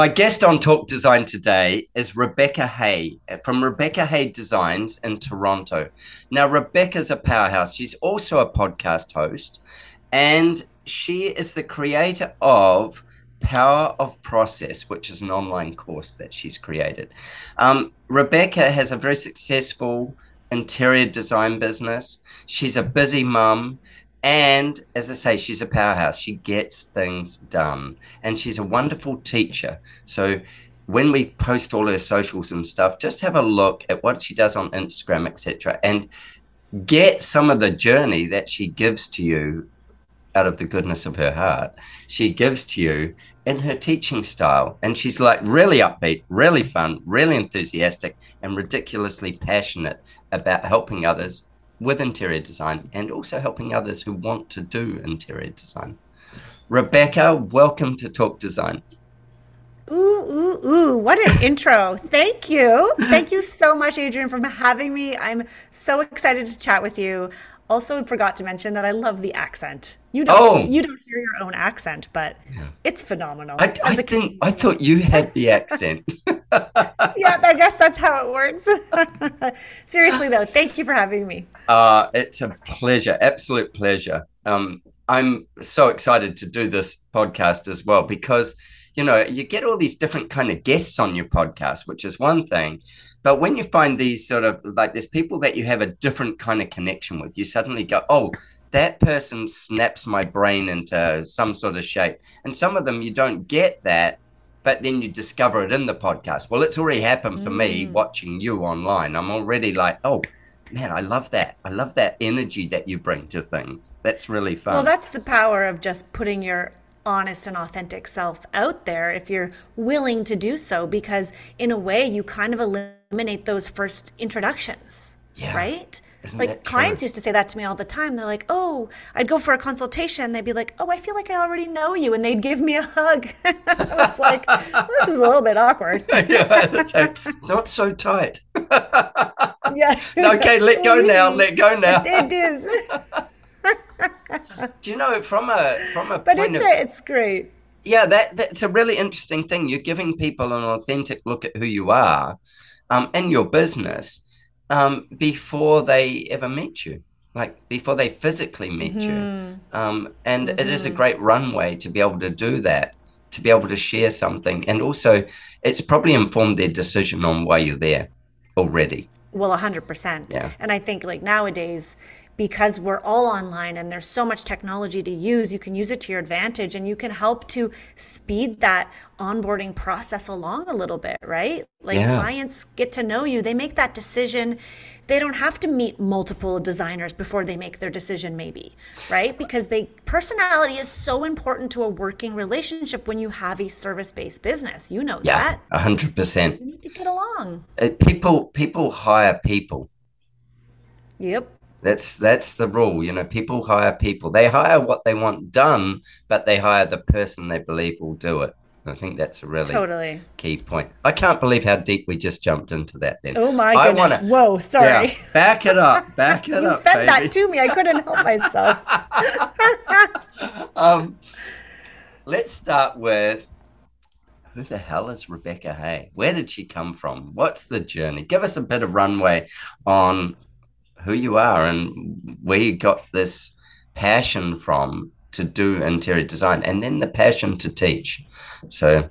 My guest on Talk Design today is Rebecca Hay from Rebecca Hay Designs in Toronto. Now, Rebecca's a powerhouse. She's also a podcast host, and she is the creator of Power of Process, which is an online course that she's created. Um, Rebecca has a very successful interior design business. She's a busy mum. And as I say, she's a powerhouse. She gets things done. And she's a wonderful teacher. So when we post all her socials and stuff, just have a look at what she does on Instagram, etc. And get some of the journey that she gives to you out of the goodness of her heart. She gives to you in her teaching style. And she's like really upbeat, really fun, really enthusiastic, and ridiculously passionate about helping others with interior design and also helping others who want to do interior design. Rebecca, welcome to Talk Design. Ooh, ooh, ooh, what an intro. Thank you. Thank you so much, Adrian, for having me. I'm so excited to chat with you. Also, forgot to mention that I love the accent. You don't, oh. you don't hear your own accent, but yeah. it's phenomenal. I, I think I thought you had the accent. yeah, I guess that's how it works. Seriously, though, thank you for having me. Uh, it's a pleasure, absolute pleasure. Um, I'm so excited to do this podcast as well because you know you get all these different kind of guests on your podcast, which is one thing. But when you find these sort of like there's people that you have a different kind of connection with, you suddenly go, oh, that person snaps my brain into some sort of shape. And some of them you don't get that but then you discover it in the podcast. Well, it's already happened for mm. me watching you online. I'm already like, oh, man, I love that. I love that energy that you bring to things. That's really fun. Well, that's the power of just putting your honest and authentic self out there if you're willing to do so, because in a way, you kind of eliminate those first introductions. Yeah. Right? Isn't like clients used to say that to me all the time. They're like, "Oh, I'd go for a consultation." They'd be like, "Oh, I feel like I already know you," and they'd give me a hug. I was like, "This is a little bit awkward." yeah, like, not so tight. yeah. okay, let go now. Let go now. It is, Do you know from a from a but point it's of it's great. yeah that that's a really interesting thing. You're giving people an authentic look at who you are, um, in your business, um, before they ever meet you, like before they physically meet Mm-hmm. you, um, and it is a great runway to be able to do that, to be able to share something, and also it's probably informed their decision on why you're there already. Well, 100%. Yeah. And I think like nowadays, because we're all online and there's so much technology to use, you can use it to your advantage and you can help to speed that onboarding process along a little bit, right? Like Yeah. clients get to know you, they make that decision. They don't have to meet multiple designers before they make their decision, maybe, right? Because they personality is so important to a working relationship when you have a service-based business. You know Yeah, that. a hundred percent. You need to get along. Uh, People people hire people. Yep. That's that's the rule. You know, people hire people. They hire what they want done, but they hire the person they believe will do it. I think that's a really Totally. key point. I can't believe how deep we just jumped into that. Then Oh my I goodness. wanna- Whoa, sorry. Yeah, back it up. Back it You up, fed baby. that to me. I couldn't help myself. Um, let's start with who the hell is Rebecca Hay? Where did she come from? What's the journey? Give us a bit of runway on who you are and where you got this passion from to do interior design and then the passion to teach. So,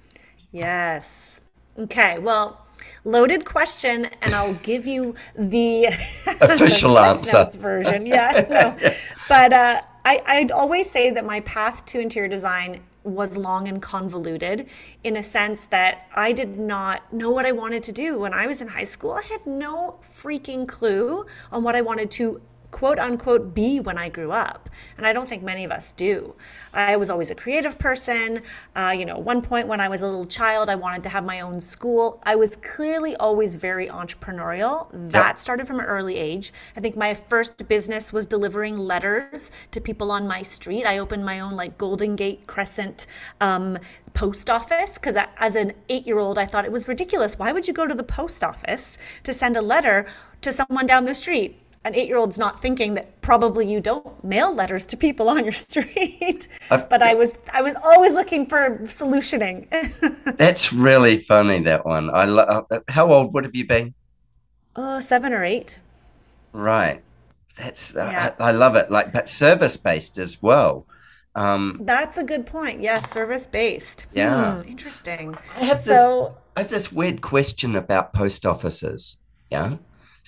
Yes. Okay. Well, loaded question, and I'll give you the Official the answer. Version. Yeah. No. But uh, I, I'd always say that my path to interior design was long and convoluted in a sense that I did not know what I wanted to do. When I was in high school, I had no freaking clue on what I wanted to quote unquote be when I grew up. And I don't think many of us do. I was always a creative person. Uh, you know, one point when I was a little child, I wanted to have my own school. I was clearly always very entrepreneurial. That started from an early age. I think my first business was delivering letters to people on my street. I opened my own like Golden Gate Crescent um, post office because as an eight year old, I thought it was ridiculous. Why would you go to the post office to send a letter to someone down the street? An eight year old's not thinking that probably you don't mail letters to people on your street. But I was I was always looking for solutioning. that's really funny, that one. I lo- uh, How old would have you been? oh, seven or eight. Right. That's, Yeah. I, I love it. Like, but service based as well. Um, That's a good point. Yes, service based. Yeah. interesting. I have this I have this weird question about post offices. Yeah.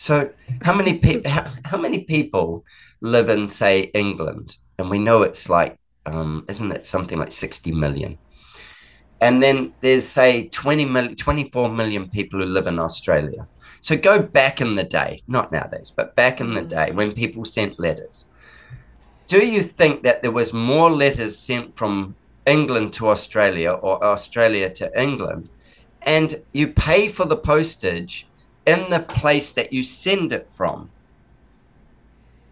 So how many people how, how many people live in say England? And we know it's like um isn't it something like 60 million? And then there's say 20 million 24 million people who live in Australia. So go back in the day, not nowadays, but back in the day when people sent letters. Do you think that there was more letters sent from England to Australia or Australia to England and you pay for the postage in the place that you send it from.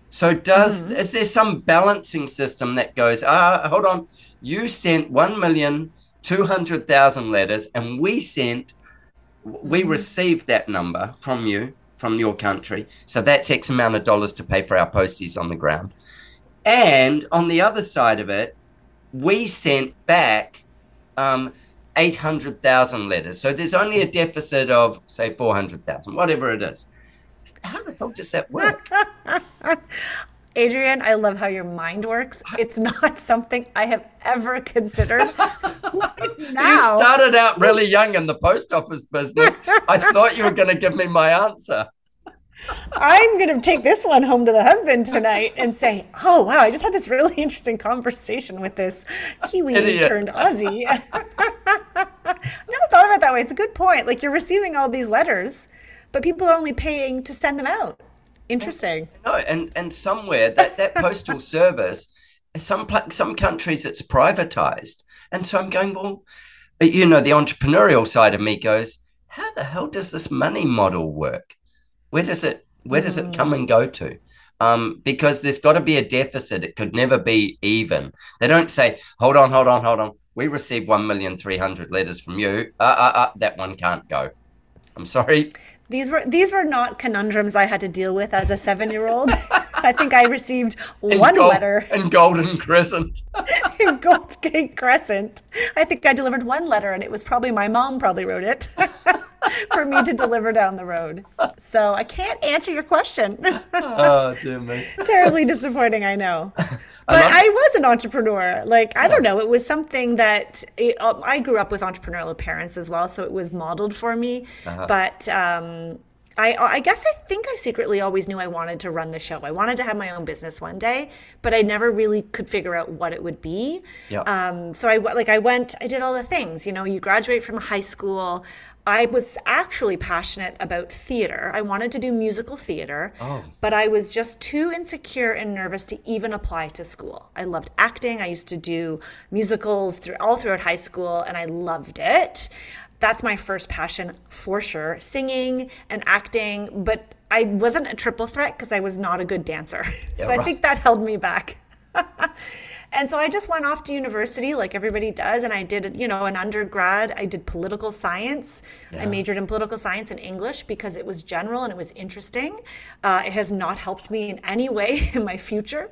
So does is there some balancing system that goes, ah, hold on, you sent one million two hundred thousand letters and we sent we received that number from you, from your country. So that's X amount of dollars to pay for our posties on the ground. And on the other side of it, we sent back um, 800,000 letters. So there's only a deficit of, say, 400,000, whatever it is. How the hell does that work? Adrian, I love how your mind works. It's not something I have ever considered. You started out really young in the post office business. I thought you were going to give me my answer. I'm going to take this one home to the husband tonight and say, oh, wow, I just had this really interesting conversation with this Kiwi Idiot. turned Aussie. I've never thought of it that way. It's a good point. Like you're receiving all these letters, but people are only paying to send them out. Interesting. No, and, and somewhere that, that postal service, some some countries it's privatized. And so I'm going, well, you know, the entrepreneurial side of me goes, how the hell does this money model work? Where does it where does it come and go to? Um, because there's got to be a deficit. It could never be even. They don't say, hold on, hold on, hold on. We received 1,300 letters from you. Uh, uh, uh, that one can't go. I'm sorry. These were these were not conundrums I had to deal with as a seven year old. I think I received one gold, letter in Golden Crescent. in Gold Gate Crescent. I think I delivered one letter, and it was probably my mom probably wrote it for me to deliver down the road. So I can't answer your question. oh dear me! Terribly disappointing, I know. But I, I, was an entrepreneur. Like I don't know, it was something that it, um, I grew up with entrepreneurial parents as well, so it was modeled for me. Uh-huh. But um, I, I guess I think I secretly always knew I wanted to run the show. I wanted to have my own business one day, but I never really could figure out what it would be. Yeah. Um, so I like I went, I did all the things. You know, you graduate from high school. I was actually passionate about theater. I wanted to do musical theater, oh. but I was just too insecure and nervous to even apply to school. I loved acting. I used to do musicals through, all throughout high school, and I loved it that's my first passion for sure singing and acting but i wasn't a triple threat because i was not a good dancer yeah, so right. i think that held me back and so I just went off to university like everybody does. And I did, you know, an undergrad. I did political science. Yeah. I majored in political science and English because it was general and it was interesting. Uh, it has not helped me in any way in my future.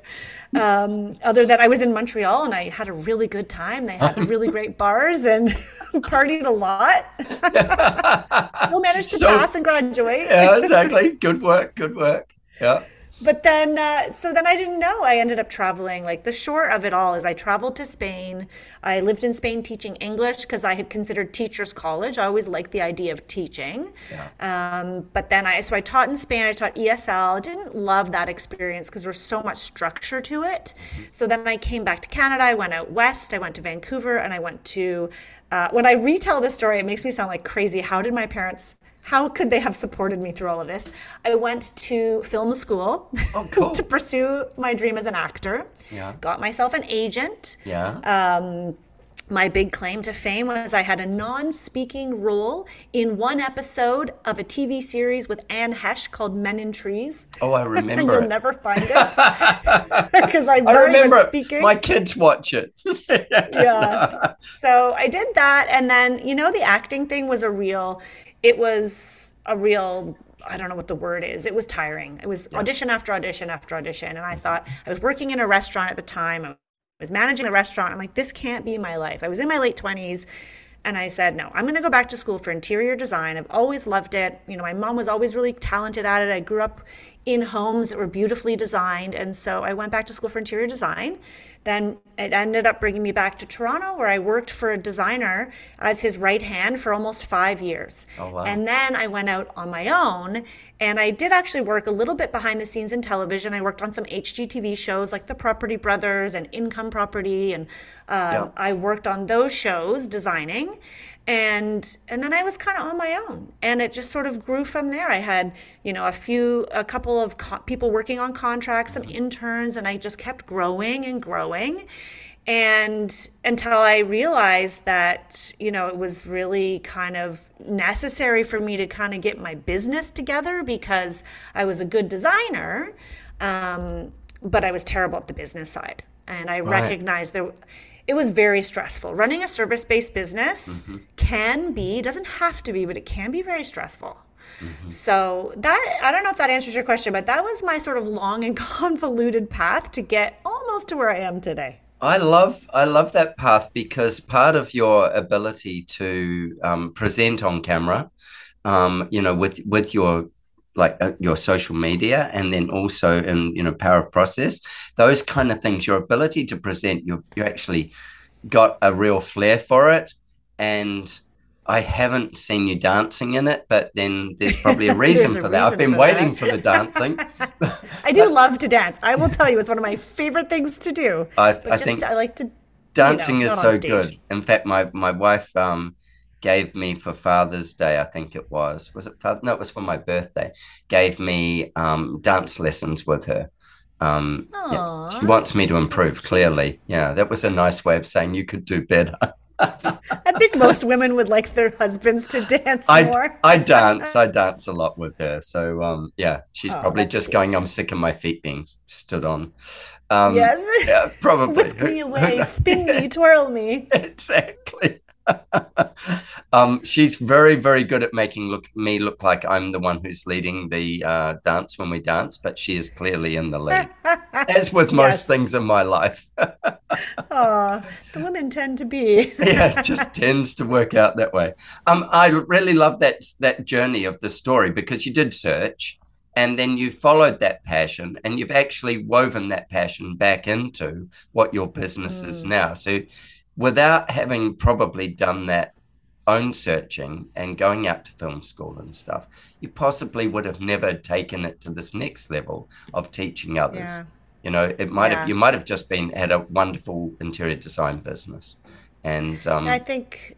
Um, other than I was in Montreal and I had a really good time. They had really great bars and partied a lot. Still managed to so, pass and graduate. yeah, exactly. Good work. Good work. Yeah but then uh, so then i didn't know i ended up traveling. Like the short of it all is i traveled to spain. I lived in spain teaching english because i had considered teachers college. I always liked the idea of teaching. Yeah. um, but then i so i taught in spain. I taught esl I didn't love that experience because there was so much structure to it. Mm-hmm. so then i came back to canada. I went out west. I went to vancouver and i went to uh, when i retell this story it makes me sound like crazy. How did my parents how could they have supported me through all of this? I went to film school oh, cool. to pursue my dream as an actor. Yeah. Got myself an agent. Yeah. Um, my big claim to fame was I had a non speaking role in one episode of a TV series with Anne Heche called Men in Trees. Oh, I remember. You'll never find it because I'm I remember speaking. My kids watch it. yeah. So I did that. And then, you know, the acting thing was a real, it was a real I don't know what the word is. It was tiring. It was yeah. audition after audition after audition. And I thought I was working in a restaurant at the time. I was managing the restaurant. I'm like, this can't be my life. I was in my late 20s. And I said, no, I'm going to go back to school for interior design. I've always loved it. You know, my mom was always really talented at it. I grew up in homes that were beautifully designed. And so I went back to school for interior design. Then it ended up bringing me back to Toronto, where I worked for a designer as his right hand for almost five years. Oh, wow. And then I went out on my own, and I did actually work a little bit behind the scenes in television. I worked on some HGTV shows like The Property Brothers and Income Property, and uh, yeah. I worked on those shows designing and and then I was kind of on my own, and it just sort of grew from there. I had you know a few, a couple of co- people working on contracts, some interns, and I just kept growing and growing, and until I realized that you know it was really kind of necessary for me to kind of get my business together because I was a good designer, um, but I was terrible at the business side, and I right. recognized there it was very stressful. Running a service based business mm-hmm. can be, doesn't have to be, but it can be very stressful. Mm-hmm. So that I don't know if that answers your question, but that was my sort of long and convoluted path to get almost to where I am today. I love I love that path because part of your ability to um, present on camera, um, you know, with with your like uh, your social media and then also in you know power of process those kind of things your ability to present you you actually got a real flair for it and I haven't seen you dancing in it, but then there's probably a reason for that. I've been for waiting that. for the dancing. I do love to dance. I will tell you, it's one of my favorite things to do. I, I think I like to. Dancing you know, is so good. In fact, my my wife um, gave me for Father's Day, I think it was. Was it Father? No, it was for my birthday. Gave me um, dance lessons with her. Um, yeah, she wants me to improve. Clearly, yeah, that was a nice way of saying you could do better. I think most women would like their husbands to dance I, more. I dance. I dance a lot with her. So um, yeah, she's Oh, probably just cute. going. I'm sick of my feet being stood on. Um, yes. Yeah, probably. Whisk me away, spin me, twirl me. exactly. um, she's very, very good at making look me look like I'm the one who's leading the uh, dance when we dance, but she is clearly in the lead, as with most things in my life. Aw, the women tend to be. yeah, it just tends to work out that way. Um, I really love that that journey of the story because you did search and then you followed that passion and you've actually woven that passion back into what your business is Mm. now. So without having probably done that own searching and going out to film school and stuff, you possibly would have never taken it to this next level of teaching others. Yeah. You know, it might Yeah. have you might have just been had a wonderful interior design business. And um I think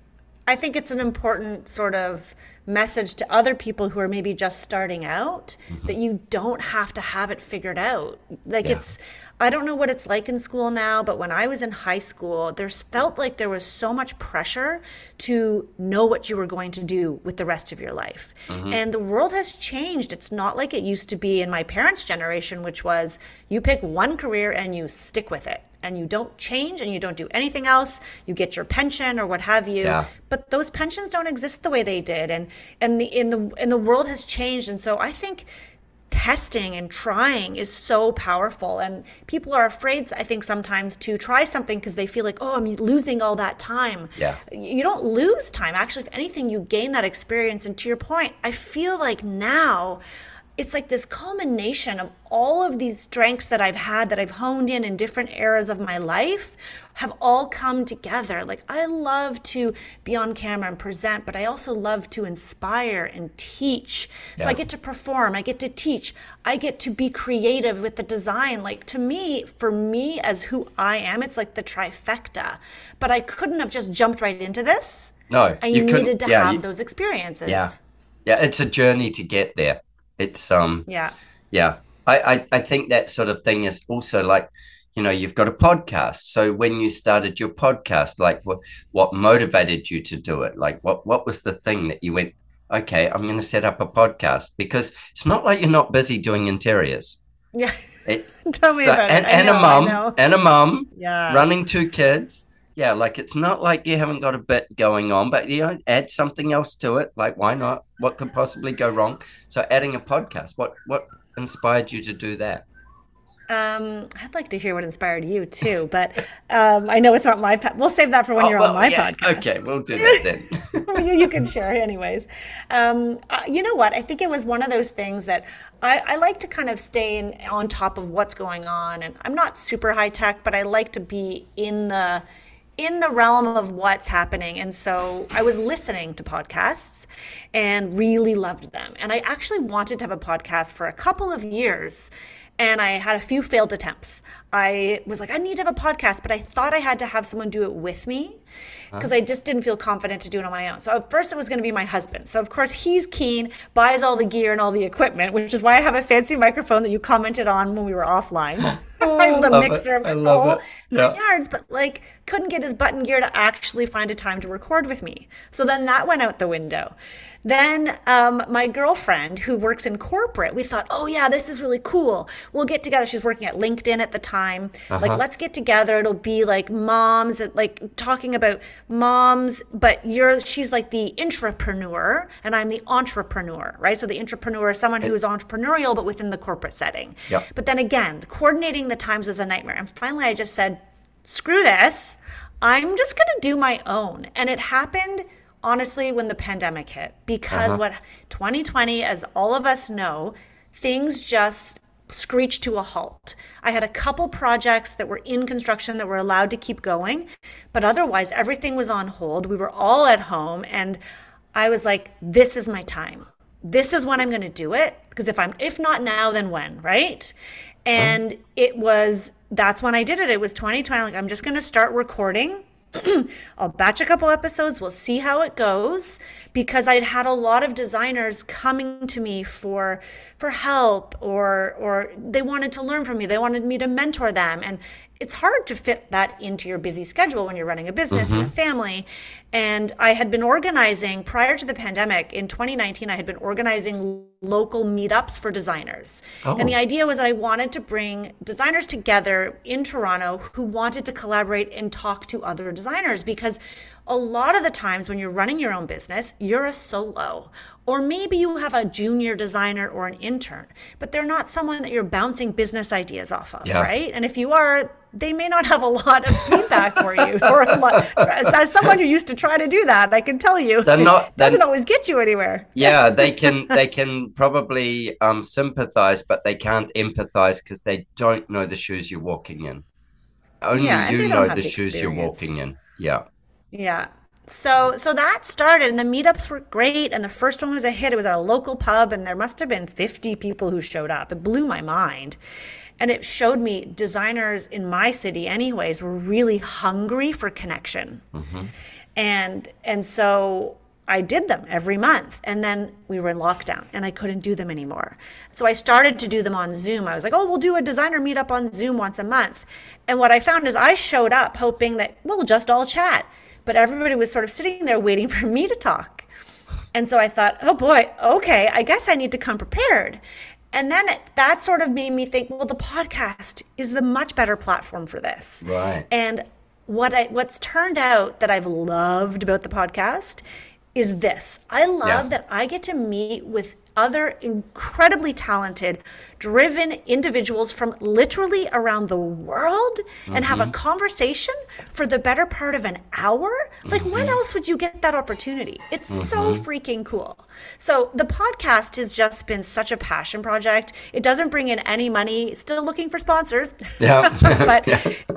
I think it's an important sort of message to other people who are maybe just starting out that you don't have to have it figured out. Like Mm-hmm. Yeah. it's I don't know what it's like in school now, but when I was in high school, there's felt like there was so much pressure to know what you were going to do with the rest of your life. Mm-hmm. And the world has changed. It's not like it used to be in my parents' generation, which was you pick one career and you stick with it. And you don't change and you don't do anything else. You get your pension or what have you Yeah. but those pensions don't exist the way they did and and the in the and the world has changed and so i think testing and trying is so powerful. And people are afraid i think sometimes to try something because they feel like oh i'm losing all that time. Yeah. you don't lose time. Actually if anything you gain that experience. And to your point i feel like now it's like this culmination of all of these strengths that I've had that I've honed in in different eras of my life have all come together. Like I love to be on camera and present, but I also love to inspire and teach. So I get to perform, I get to teach, I get to be creative with the design. Like to me, for me as who I am, it's like the trifecta. But I couldn't have just jumped right into this. no, I you needed to yeah, have you- those experiences. yeah. Yeah, it's a journey to get there. It's um Yeah. Yeah, I, I, I think that sort of thing is also like, you know, you've got a podcast. So when you started your podcast, like what what motivated you to do it? Like what what was the thing that you went, okay, I'm going to set up a podcast because it's not like you're not busy doing interiors. Yeah. It, Tell me about and, it. I and know, a I mum and a mum Yeah. running two kids. Yeah, like it's not like you haven't got a bit going on, but you know, add something else to it. Like, why not? What could possibly go wrong? So, adding a podcast. What what inspired you to do that? Um, I'd like to hear what inspired you too, but um, I know it's not my. Po- we'll save that for when you're Oh, on my yeah, podcast. Okay, we'll do that then. you, you can share anyways um, uh, you know what i think it was one of those things that I, I like to kind of stay in, on top of what's going on and i'm not super high tech but i like to be in the in the realm of what's happening. And so i was listening to podcasts and really loved them. And i actually wanted to have a podcast for a couple of years and I had a few failed attempts. I was like, I need to have a podcast, but I thought I had to have someone do it with me because I just didn't feel confident to do it on my own. So at first it was going to be my husband. So of course he's keen, buys all the gear and all the equipment, which is why I have a fancy microphone that you commented on when we were offline. I have the love it. mixer, I love all it. Yeah. yards, but like couldn't get his button gear to actually find a time to record with me. So then that went out the window. Then um, my girlfriend who works in corporate, we thought, oh yeah, this is really cool. We'll get together. She's working at LinkedIn at the time. Like, let's get together. It'll be like moms, like talking about moms, but you're she's like the intrapreneur and I'm the entrepreneur, right? So the intrapreneur is someone who is entrepreneurial but within the corporate setting. Yep. But then again, coordinating the times was a nightmare. And finally, I just said, screw this. I'm just going to do my own. And it happened, honestly, when the pandemic hit. Because uh-huh. what 2020, as all of us know, things just screeched to a halt. I had a couple projects that were in construction that were allowed to keep going, but otherwise, everything was on hold. We were all at home. And I was like, this is my time this is when I'm going to do it because if I'm if not now then when, right? Uh-huh. And it was that's when I did it. It was 2020 like I'm just going to start recording. I'll batch a couple episodes. We'll see how it goes because I'd had a lot of designers coming to me for for help or or they wanted to learn from me. They wanted me to mentor them and it's hard to fit that into your busy schedule when you're running a business and a mm-hmm. family. And I had been organizing prior to the pandemic in 2019, I had been organizing local meetups for designers. And the oh. idea was that I wanted to bring designers together in Toronto who wanted to collaborate and talk to other designers because a lot of the times when you're running your own business, you're a solo. Or maybe you have a junior designer or an intern, but they're not someone that you're bouncing business ideas off of, Yeah. right? And if you are, they may not have a lot of feedback for you. Or a lot, as someone who used to try to do that, I can tell you, They're not- it doesn't they're- always get you anywhere. yeah they can they can probably um sympathize but they can't empathize because they don't know the shoes you're walking in only Yeah, you know the the shoes you're walking in yeah Yeah. So so that started and the meetups were great and the first one was a hit. It was at a local pub and there must have been 50 people who showed up. It blew my mind. And it showed me designers in my city anyways were really hungry for connection. Mm-hmm. And and so I did them every month. And then we were in lockdown and I couldn't do them anymore. So I started to do them on Zoom. I was like, oh, we'll do a designer meetup on Zoom once a month. And what I found is I showed up hoping that we'll just all chat. But everybody was sort of sitting there waiting for me to talk. And so I thought, oh boy, okay, I guess I need to come prepared. And then it, that sort of made me think, well, the podcast is the much better platform for this. Right. And what I what's turned out that I've loved about the podcast is this. I love Yeah. that I get to meet with other incredibly talented, driven individuals from literally around the world and have a Mm-hmm. conversation for the better part of an hour. Like, when Mm-hmm. else would you get that opportunity? It's so freaking cool. So, the podcast has just been such a passion project. It doesn't bring in any money, still looking for sponsors. Yeah. but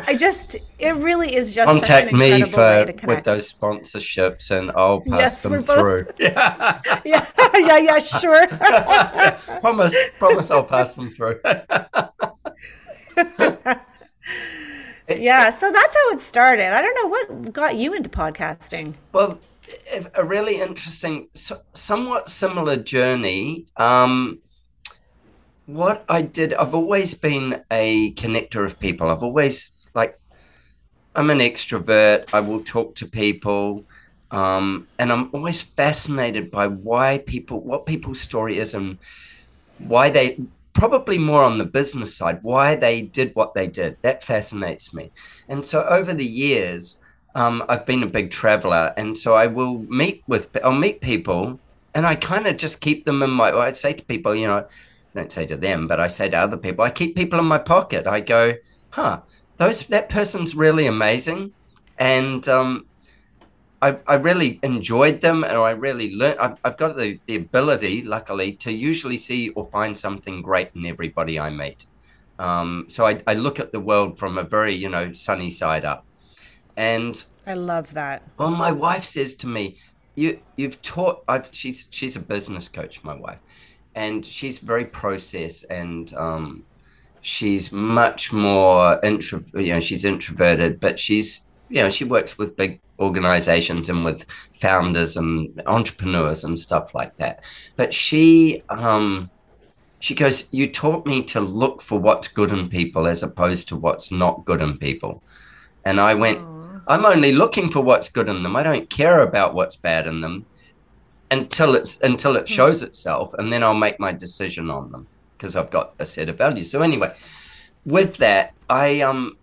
I just, it really is just contact me for with those sponsorships and i'll pass Yes, them both- through yeah yeah, yeah, yeah, sure. promise promise i'll pass them through yeah, so that's how it started. I don't know what got you into podcasting. Well, a- a really interesting, somewhat similar journey. Um, what I did, I've always been a connector of people. I've always like, I'm an extrovert. I will talk to people, um, and I'm always fascinated by why people, what people's story is, and why they probably more on the business side why they did what they did. That fascinates me. And so over the years um, i've been a big traveler and so i will meet with i'll meet people and i kind of just keep them in my i say to people you know I don't say to them but i say to other people i keep people in my pocket. I go huh those that person's really amazing and um, I, I really enjoyed them and I really learned. I've, I've got the, the ability, luckily, to usually see or find something great in everybody I meet. Um, so I, I look at the world from a very, you know, sunny side up. And I love that. well, my wife says to me, "You you've taught." I've, she's she's a business coach, my wife, and she's very process and um, she's much more intro. You know, she's introverted, but she's you know she works with big organizations and with founders and entrepreneurs and stuff like that. But she um, she goes, "You taught me to look for what's good in people as opposed to what's not good in people," and I went. I'm only looking for what's good in them. I don't care about what's bad in them until it's until it shows itself, and then I'll make my decision on them because I've got a set of values. So anyway, with that, I um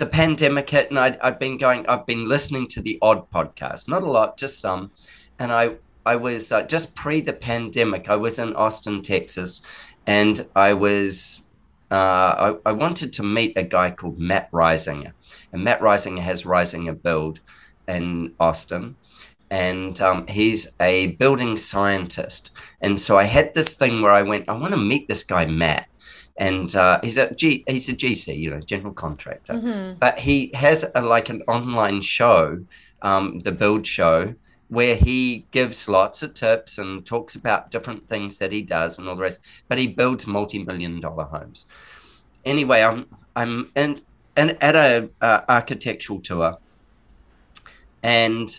the pandemic hit, and I, I've been going. I've been listening to the odd podcast, not a lot, just some, and I I was uh, just pre the pandemic. I was in Austin, Texas, and I was uh, I, I wanted to meet a guy called Matt Risinger. And Matt Risinger has Risinger Build in Austin. And um, he's a building scientist. And so I had this thing where I went, I want to meet this guy, Matt. And uh, he's a G, he's a GC, you know, general contractor. But he has a, like an online show, um, the Build Show, where he gives lots of tips and talks about different things that he does and all the rest. But he builds multi-million dollar homes. Anyway, I'm I'm in, in at a uh, architectural tour, and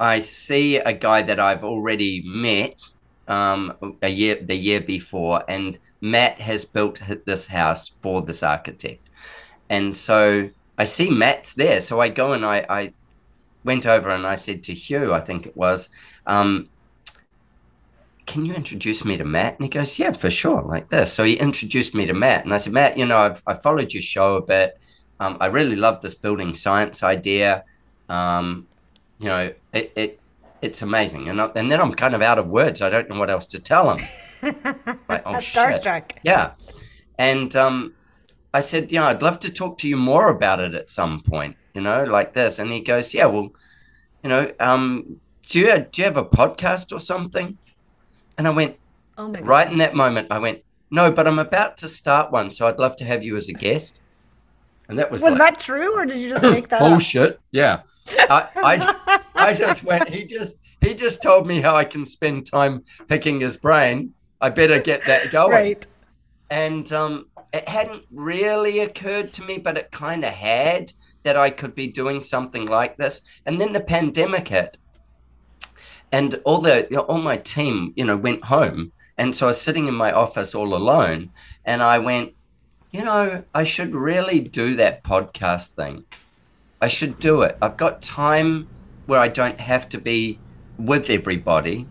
I see a guy that I've already met um, a year the year before, and Matt has built this house for this architect. And so I see Matt's there. So I go and I, I went over and I said to Hugh, I think it was, um, can you introduce me to Matt? And he goes, yeah, for sure, like this. So he introduced me to Matt. And I said, Matt, you know, I've, I followed your show a bit. Um, I really love this building science idea. Um, you know, it, it it's amazing. And, I, and then I'm kind of out of words. I don't know what else to tell him. Like, oh, Starstruck. Yeah. And um, I said, you know, I'd love to talk to you more about it at some point, you know, like this. And he goes, yeah, well, you know, um, do you, do you have a podcast or something? And I went, oh my right God. in that moment, I went, no, but I'm about to start one. So I'd love to have you as a guest. And that was was like, that true, or did you just make that bullshit? Up? Yeah, I, I, I just went. He just he just told me how I can spend time picking his brain. I better get that going. Right. And um, it hadn't really occurred to me, but it kind of had that I could be doing something like this. And then the pandemic hit, and all the all my team, you know, went home, and so I was sitting in my office all alone, and I went, you know, I should really do that podcast thing. I should do it. I've got time where I don't have to be with everybody.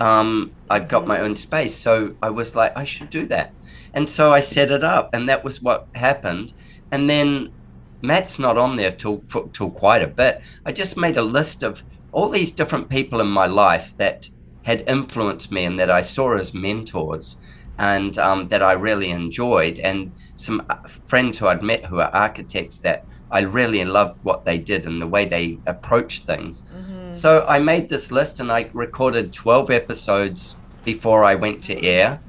Um, I've got my own space, so I was like, I should do that. And so I set it up, and that was what happened. And then Matt's not on there till till quite a bit. I just made a list of all these different people in my life that had influenced me and that I saw as mentors and um, that I really enjoyed, and some uh, friends who I'd met who are architects that I really loved what they did and the way they approached things. Mm-hmm. So I made this list and I recorded 12 episodes before I went to air.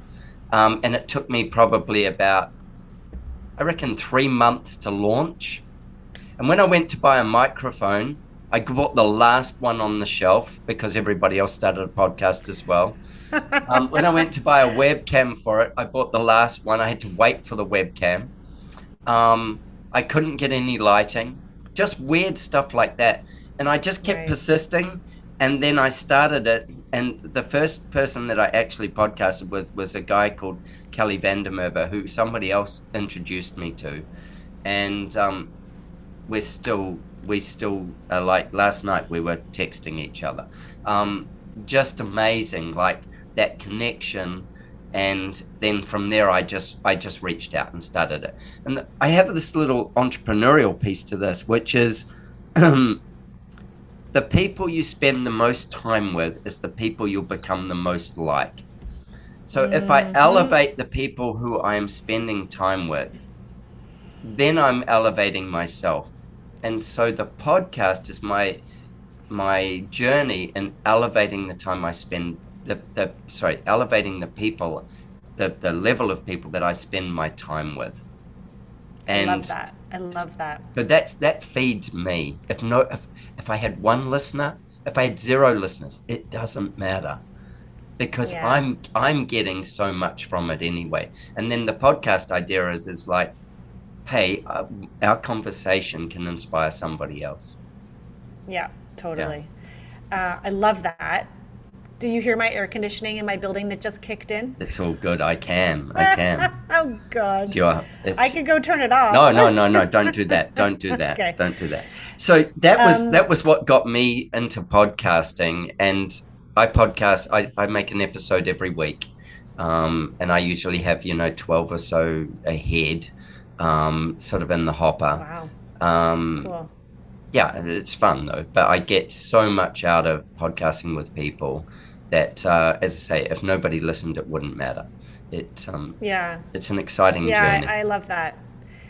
Um, and it took me probably about, I reckon, three months to launch. And when I went to buy a microphone, I bought the last one on the shelf because everybody else started a podcast as well. um, when I went to buy a webcam for it, I bought the last one. I had to wait for the webcam. Um, I couldn't get any lighting, just weird stuff like that. And I just kept right. persisting. And then I started it. And the first person that I actually podcasted with was a guy called Kelly Vandermerver, who somebody else introduced me to. And um, we're still we still uh, like last night we were texting each other um, just amazing like that connection and then from there i just i just reached out and started it and i have this little entrepreneurial piece to this which is the people you spend the most time with is the people you'll become the most like so mm-hmm. if i mm-hmm. elevate the people who i am spending time with then i'm elevating myself and so the podcast is my my journey in elevating the time I spend the, the sorry elevating the people the the level of people that I spend my time with. And I love that. I love that. But that's that feeds me. If no if if I had one listener, if I had zero listeners, it doesn't matter. Because yeah. I'm I'm getting so much from it anyway. And then the podcast idea is is like hey, uh, our conversation can inspire somebody else. Yeah, totally. Yeah. Uh, I love that. Do you hear my air conditioning in my building that just kicked in? It's all good. I can. I can. oh God. It's your, it's... I could go turn it off. No, no, no, no. Don't do that. Don't do that. okay. Don't do that. So that was um, that was what got me into podcasting, and I podcast. I, I make an episode every week, um, and I usually have you know twelve or so ahead um, sort of in the hopper. Wow. Um, cool. Yeah, it's fun though. But I get so much out of podcasting with people that, uh, as I say, if nobody listened, it wouldn't matter. It um, yeah, it's an exciting yeah, journey. I, I love that.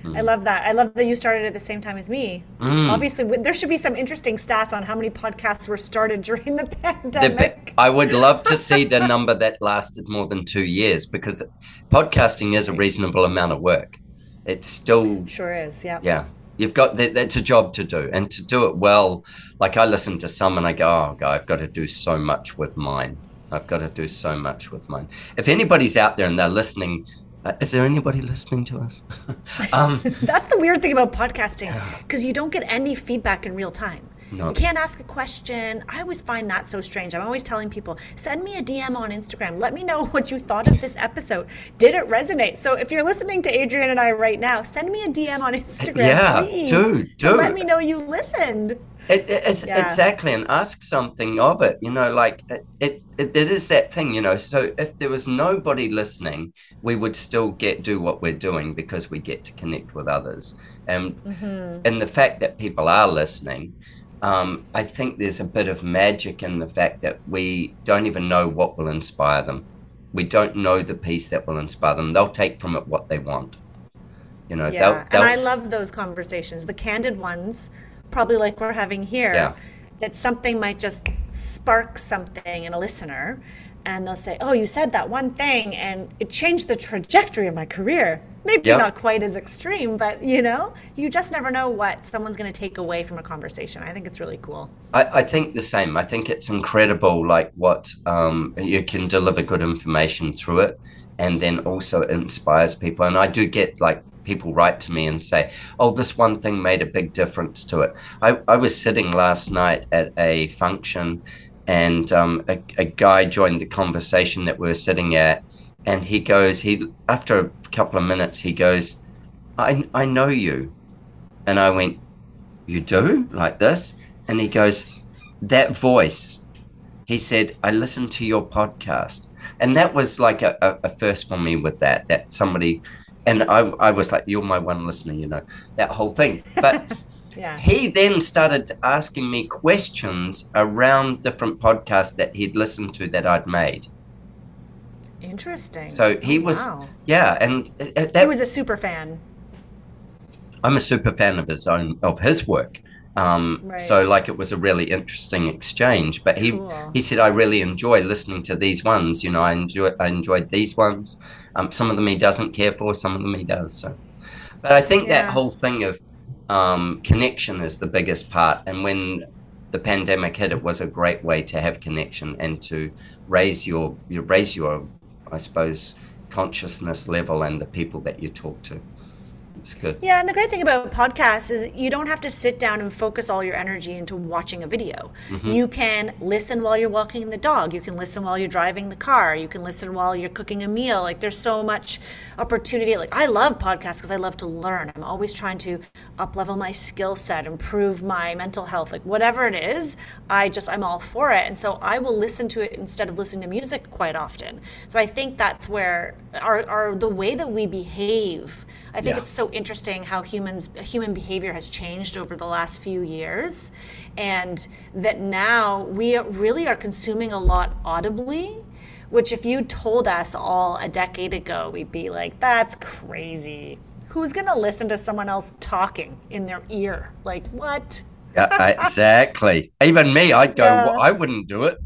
Mm. I love that. I love that you started at the same time as me. Mm. Obviously, there should be some interesting stats on how many podcasts were started during the pandemic. The, I would love to see the number that lasted more than two years because podcasting is a reasonable amount of work it's still sure is yeah yeah you've got that, that's a job to do and to do it well like i listen to some and i go oh god i've got to do so much with mine. I've got to do so much with mine. If anybody's out there and they're listening uh, is there anybody listening to us? Um, that's the weird thing about podcasting because you don't get any feedback in real time No. You can't ask a question. I always find that so strange. I'm always telling people, send me a DM on Instagram. Let me know what you thought of this episode. Did it resonate? So if you're listening to Adrian and I right now, send me a DM on Instagram. Yeah, please, do, do. Let me know you listened. It, it's yeah. exactly, and ask something of it. You know, like it, it, it, it is that thing. You know, so if there was nobody listening, we would still get do what we're doing because we get to connect with others, and mm-hmm. and the fact that people are listening, um, I think there's a bit of magic in the fact that we don't even know what will inspire them. We don't know the piece that will inspire them. They'll take from it what they want. You know, yeah. They'll, they'll, and I love those conversations, the candid ones probably like we're having here, yeah. that something might just spark something in a listener and they'll say, "Oh, you said that one thing, and it changed the trajectory of my career." Maybe yep. not quite as extreme, but you know, you just never know what someone's going to take away from a conversation. I think it's really cool. I, I think the same. I think it's incredible, like what um, you can deliver good information through it, and then also inspires people. And I do get like people write to me and say, "Oh, this one thing made a big difference to it." I, I was sitting last night at a function, and um, a, a guy joined the conversation that we were sitting at, and he goes, he after a couple of minutes, he goes, "I I know you," and I went, "You do like this?" And he goes, "That voice." He said, "I listened to your podcast." And that was like a, a, a first for me with that, that somebody and I, I was like, you're my one listener, you know, that whole thing. But yeah. he then started asking me questions around different podcasts that he'd listened to that I'd made. Interesting. So he oh, was, wow. yeah, and that, he was a super fan. I'm a super fan of his own of his work. Um, right. So like it was a really interesting exchange. But he cool. he said I really enjoy listening to these ones. You know, I enjoy I enjoyed these ones. Um, some of them he doesn't care for, some of them he does. So, but I think yeah. that whole thing of um, connection is the biggest part. And when the pandemic hit, it was a great way to have connection and to raise your you raise your I suppose consciousness level and the people that you talk to. It's good. Yeah, and the great thing about podcasts is you don't have to sit down and focus all your energy into watching a video. Mm-hmm. You can listen while you're walking the dog. You can listen while you're driving the car. You can listen while you're cooking a meal. Like there's so much opportunity. Like I love podcasts because I love to learn. I'm always trying to up level my skill set, improve my mental health. Like whatever it is, I just I'm all for it. And so I will listen to it instead of listening to music quite often. So I think that's where our, our the way that we behave. I think yeah. it's so interesting how humans human behavior has changed over the last few years and that now we really are consuming a lot audibly which if you told us all a decade ago we'd be like that's crazy. Who's going to listen to someone else talking in their ear? Like what? Yeah, exactly. Even me i'd go yeah. well, i wouldn't do it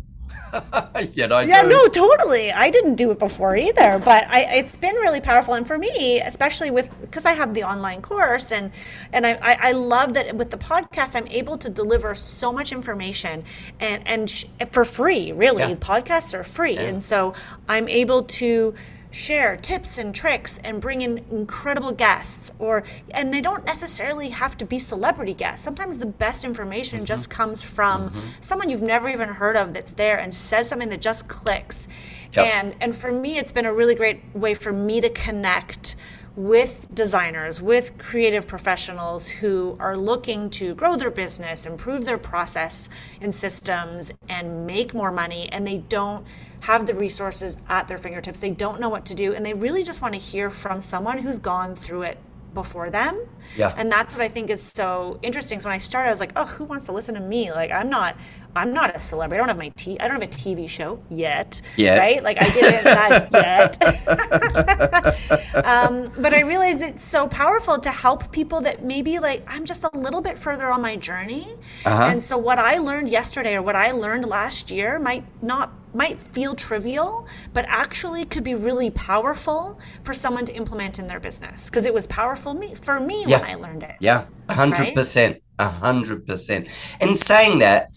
yeah, no, totally. I didn't do it before either, but I, it's been really powerful. And for me, especially with because I have the online course, and and I, I, I, love that with the podcast, I'm able to deliver so much information and and sh- for free. Really, yeah. podcasts are free, yeah. and so I'm able to share tips and tricks and bring in incredible guests or and they don't necessarily have to be celebrity guests sometimes the best information mm-hmm. just comes from mm-hmm. someone you've never even heard of that's there and says something that just clicks yep. and and for me it's been a really great way for me to connect with designers, with creative professionals who are looking to grow their business, improve their process and systems, and make more money, and they don't have the resources at their fingertips. They don't know what to do, and they really just want to hear from someone who's gone through it before them. Yeah. And that's what I think is so interesting. So when I started, I was like, oh, who wants to listen to me? Like, I'm not, I'm not a celebrity. I don't have my t. I don't have a TV show yet. Yeah. Right? Like I didn't that yet. um, but I realized it's so powerful to help people that maybe like I'm just a little bit further on my journey. Uh-huh. And so what I learned yesterday or what I learned last year might not might feel trivial, but actually could be really powerful for someone to implement in their business because it was powerful me for me yeah. when I learned it. Yeah, hundred percent, a hundred percent. And saying that,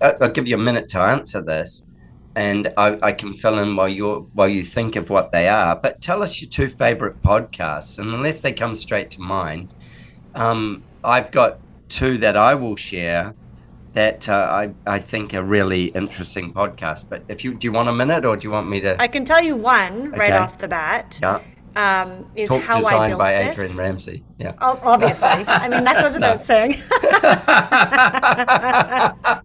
I'll give you a minute to answer this, and I, I can fill in while you while you think of what they are. But tell us your two favorite podcasts, and unless they come straight to mind, um, I've got two that I will share that uh, I I think a really interesting podcast. But if you do you want a minute or do you want me to? I can tell you one right off the bat. yeah. Um, is Talk how I built by this. Adrian Ramsey. Yeah. Oh, obviously. I mean, that goes without saying.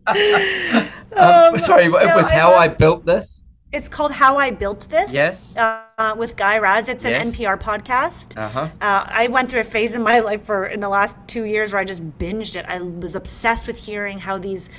Um, sorry, it no, was I how love- I built this. It's called How I Built This. Yes. Uh, with Guy Raz. It's an Yes. NPR podcast. Uh-huh. Uh, I went through a phase in my life for in the last two years where I just binged it. I was obsessed with hearing how these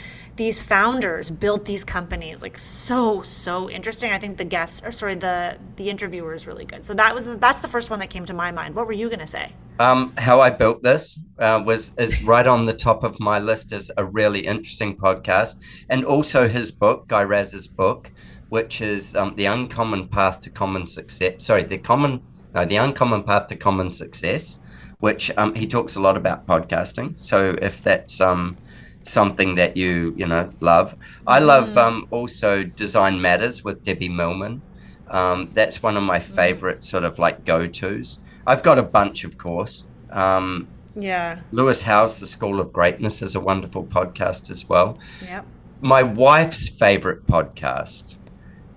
these founders built these companies. Like so so interesting. I think the guests, or sorry, the the interviewer is really good. So that was that's the first one that came to my mind. What were you gonna say? Um, how I built this uh, was is right on the top of my list as a really interesting podcast, and also his book, Guy Raz's book, which is um, the Uncommon Path to Common Success. Sorry, the common no, the Uncommon Path to Common Success, which um, he talks a lot about podcasting. So if that's um, something that you you know love, I love um, also Design Matters with Debbie Millman. Um, that's one of my favorite sort of like go tos. I've got a bunch, of course. Um, Yeah. Lewis Howes, The School of Greatness, is a wonderful podcast as well. Yep. My wife's favorite podcast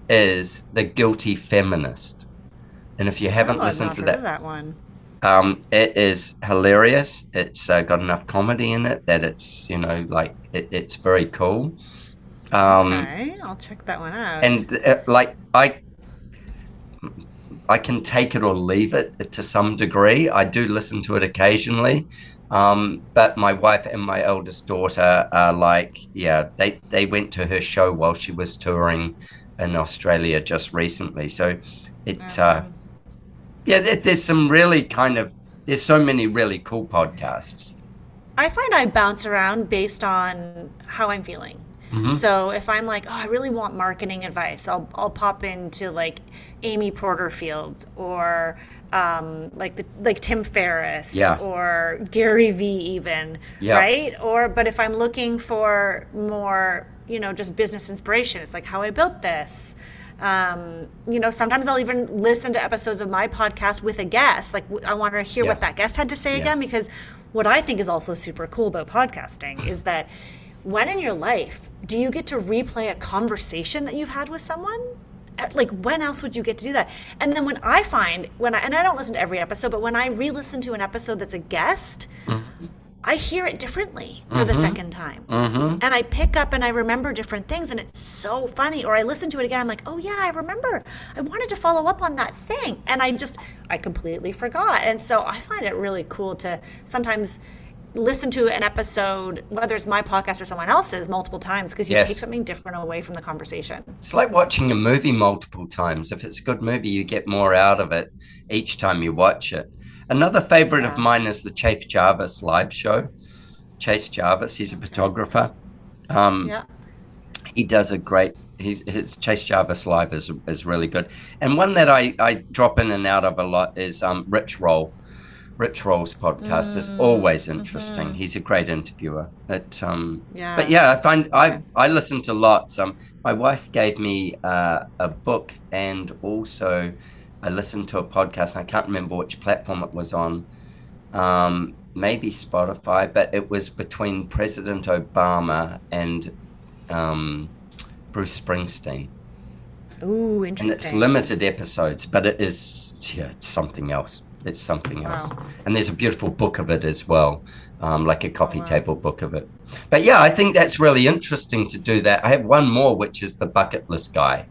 is The Guilty Feminist. And if you haven't Oh, listened to heard that, of that one. Um, it is hilarious. It's uh, got enough comedy in it that it's, you know, like it, it's very cool. Um, Okay, I'll check that one out. and uh, like I I can take it or leave it to some degree. I do listen to it occasionally. Um, but my wife and my eldest daughter are like, yeah, they, they went to her show while she was touring in Australia just recently. So it, uh, yeah, there, there's some really kind of, there's so many really cool podcasts. I find I bounce around based on how I'm feeling. Mm-hmm. So if I'm like, oh, I really want marketing advice, I'll I'll pop into like Amy Porterfield or um, like the like Tim Ferriss Yeah. or Gary Vee even, Yeah. right? Or but if I'm looking for more, you know, just business inspiration, it's like how I built this. Um, you know, sometimes I'll even listen to episodes of my podcast with a guest. Like I want to hear Yeah. what that guest had to say Yeah. again because what I think is also super cool about podcasting is that when in your life do you get to replay a conversation that you've had with someone? Uh, Like when else would you get to do that? And then when I find when I and I don't listen to every episode, but when I re-listen to an episode that's a guest, I hear it differently for the mm-hmm. second time. Mm-hmm. And I pick up and I remember different things and it's so funny. Or I listen to it again, I'm like, oh yeah, I remember. I wanted to follow up on that thing. And I just, I completely forgot. And so I find it really cool to sometimes listen to an episode, whether it's my podcast or someone else's, multiple times because you Yes. take something different away from the conversation. It's like watching a movie multiple times. If it's a good movie, you get more out of it each time you watch it. Another favorite of mine is the Chase Jarvis live show. Chase Jarvis, he's a photographer. Um, Yeah. He does a great. He's, his Chase Jarvis live is is really good. And one that I, I drop in and out of a lot is um, Rich Roll. Rich Roll's podcast is always interesting. He's a great interviewer. It, um, Yeah. But yeah, I find I I listen to lots. Um, my wife gave me uh, a book, and also I listened to a podcast. I can't remember which platform it was on. Um, maybe Spotify, but it was between President Obama and um, Bruce Springsteen, Ooh, interesting. and it's limited episodes, but it is yeah, it's something else. It's something else, Wow. and there's a beautiful book of it as well, um, like a coffee table book of it. But yeah, I think that's really interesting to do that. I have one more, which is the bucket list guy,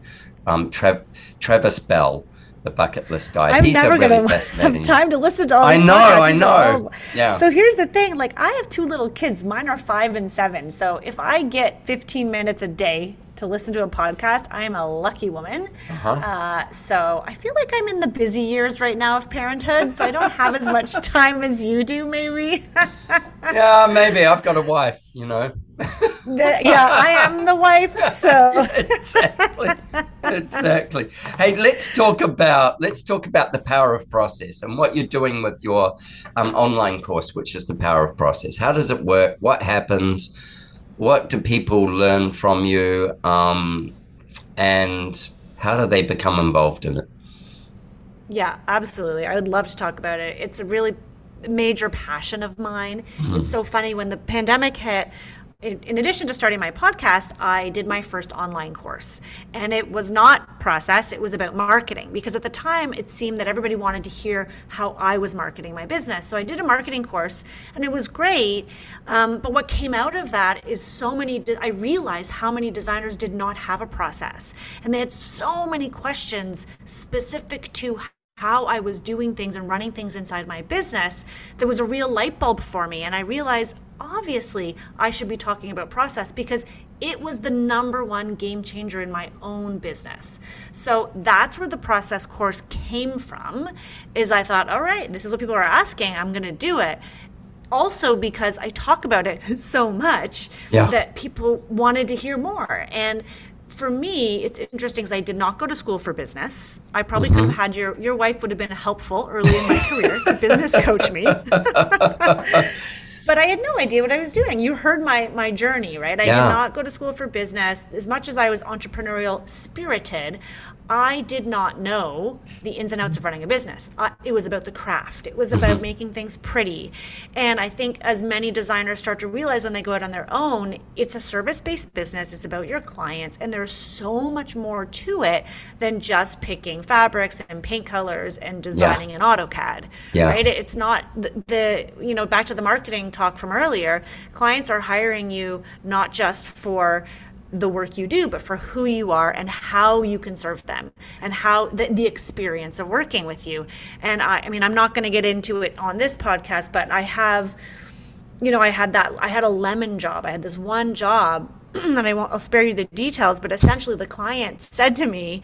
um, Trav- Travis Bell, the bucket list guy. I'm He's never a really gonna have time to listen to all. I know, podcasts. I know. Yeah. So here's the thing: like, I have two little kids. Mine are five and seven. So if I get 15 minutes a day to listen to a podcast, I am a lucky woman. Uh-huh. Uh, so I feel like I'm in the busy years right now of parenthood. So I don't have as much time as you do, maybe. yeah, maybe I've got a wife, you know. That- yeah, I am the wife. So exactly exactly hey let's talk about let's talk about the power of process and what you're doing with your um, online course which is the power of process how does it work what happens what do people learn from you um, and how do they become involved in it Yeah, absolutely. I would love to talk about it. It's a really major passion of mine. It's so funny when the pandemic hit, in, addition to starting my podcast, I did my first online course. And it was not process, it was about marketing. Because at the time, it seemed that everybody wanted to hear how I was marketing my business. So I did a marketing course, and it was great. Um, but what came out of that is so many, I realized how many designers did not have a process. And they had so many questions specific to how I was doing things and running things inside my business, there was a real light bulb for me. And I realized obviously I should be talking about process because it was the number one game changer in my own business. So that's where the process course came from is I thought, all right, this is what people are asking, I'm going to do it. Also because I talk about it so much yeah. that people wanted to hear more. And for me, it's interesting because I did not go to school for business. I probably mm-hmm. could have had your your wife would have been helpful early in my career to business coach me. but I had no idea what I was doing. You heard my my journey, right? I yeah. did not go to school for business. As much as I was entrepreneurial spirited, I did not know the ins and outs of running a business. Uh, it was about the craft. It was about mm-hmm. making things pretty. And I think as many designers start to realize when they go out on their own, it's a service-based business. It's about your clients and there's so much more to it than just picking fabrics and paint colors and designing yeah. in AutoCAD. Yeah. Right? It's not the, the you know, back to the marketing talk from earlier, clients are hiring you not just for the work you do, but for who you are and how you can serve them and how the, the experience of working with you. And I, I mean, I'm not going to get into it on this podcast, but I have, you know, I had that, I had a lemon job. I had this one job and I won't, I'll spare you the details, but essentially the client said to me,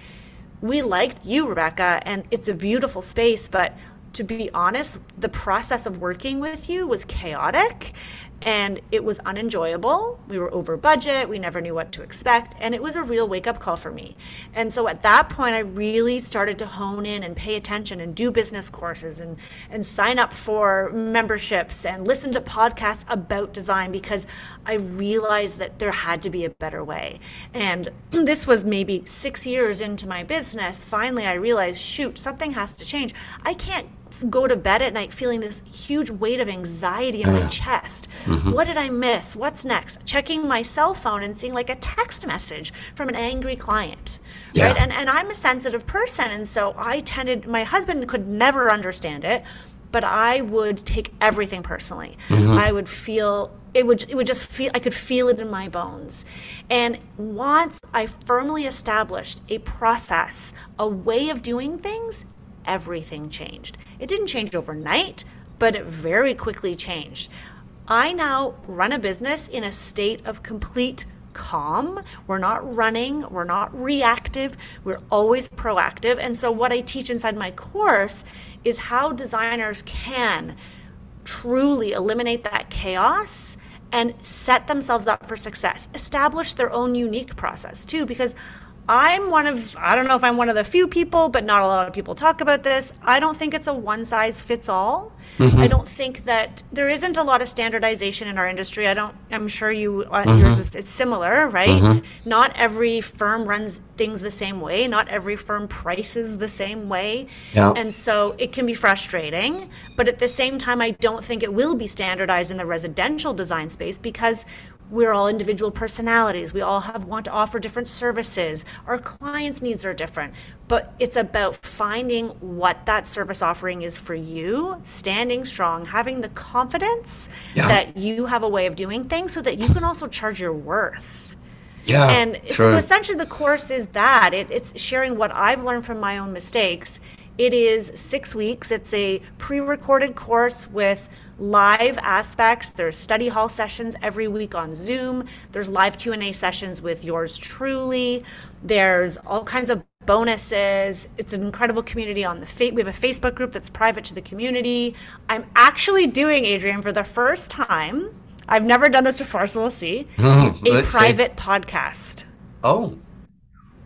we liked you, Rebecca, and it's a beautiful space, but to be honest, the process of working with you was chaotic and it was unenjoyable. We were over budget, we never knew what to expect, and it was a real wake up call for me. And so at that point, I really started to hone in and pay attention and do business courses and, and sign up for memberships and listen to podcasts about design because I realized that there had to be a better way. And this was maybe six years into my business. Finally, I realized shoot, something has to change. I can't go to bed at night feeling this huge weight of anxiety in my chest. Mm-hmm. What did I miss? What's next? Checking my cell phone and seeing like a text message from an angry client. Yeah. Right. And and I'm a sensitive person. And so I tended my husband could never understand it, but I would take everything personally. Mm-hmm. I would feel it would it would just feel I could feel it in my bones. And once I firmly established a process, a way of doing things, everything changed. It didn't change overnight, but it very quickly changed. I now run a business in a state of complete calm. We're not running, we're not reactive, we're always proactive. And so, what I teach inside my course is how designers can truly eliminate that chaos and set themselves up for success, establish their own unique process too, because I'm one of, I don't know if I'm one of the few people, but not a lot of people talk about this. I don't think it's a one size fits all. Mm-hmm. I don't think that there isn't a lot of standardization in our industry. I don't, I'm sure you, uh, mm-hmm. yours is, it's similar, right? Mm-hmm. Not every firm runs things the same way. Not every firm prices the same way. Yeah. And so it can be frustrating. But at the same time, I don't think it will be standardized in the residential design space because we're all individual personalities. We all have want to offer different services. Our clients' needs are different. But it's about finding what that service offering is for you, standing strong, having the confidence yeah. that you have a way of doing things so that you can also charge your worth. Yeah. And so essentially the course is that. It, it's sharing what I've learned from my own mistakes. It is six weeks. It's a pre-recorded course with live aspects. There's study hall sessions every week on Zoom. There's live Q&A sessions with yours truly. There's all kinds of bonuses. It's an incredible community on the fa- we have a Facebook group that's private to the community. I'm actually doing Adrian for the first time. I've never done this before, so we'll see. a private see. podcast. Oh.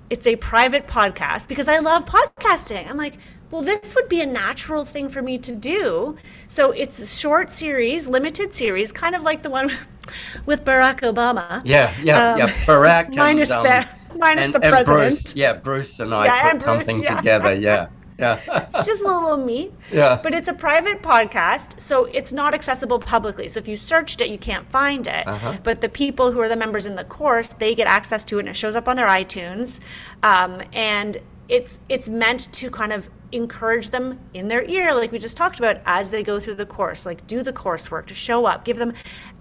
It's a private podcast because I love podcasting. I'm like, well, this would be a natural thing for me to do. So it's a short series, limited series, kind of like the one with Barack Obama. Yeah, yeah, um, yeah. Barack minus and, um, the minus and, the president. And Bruce, yeah, Bruce and I yeah, put Bruce, something yeah. together. Yeah. Yeah. it's just a little me. Yeah. But it's a private podcast, so it's not accessible publicly. So if you searched it, you can't find it. Uh-huh. But the people who are the members in the course, they get access to it, and it shows up on their iTunes. Um, and it's it's meant to kind of encourage them in their ear, like we just talked about, as they go through the course. Like do the coursework to show up, give them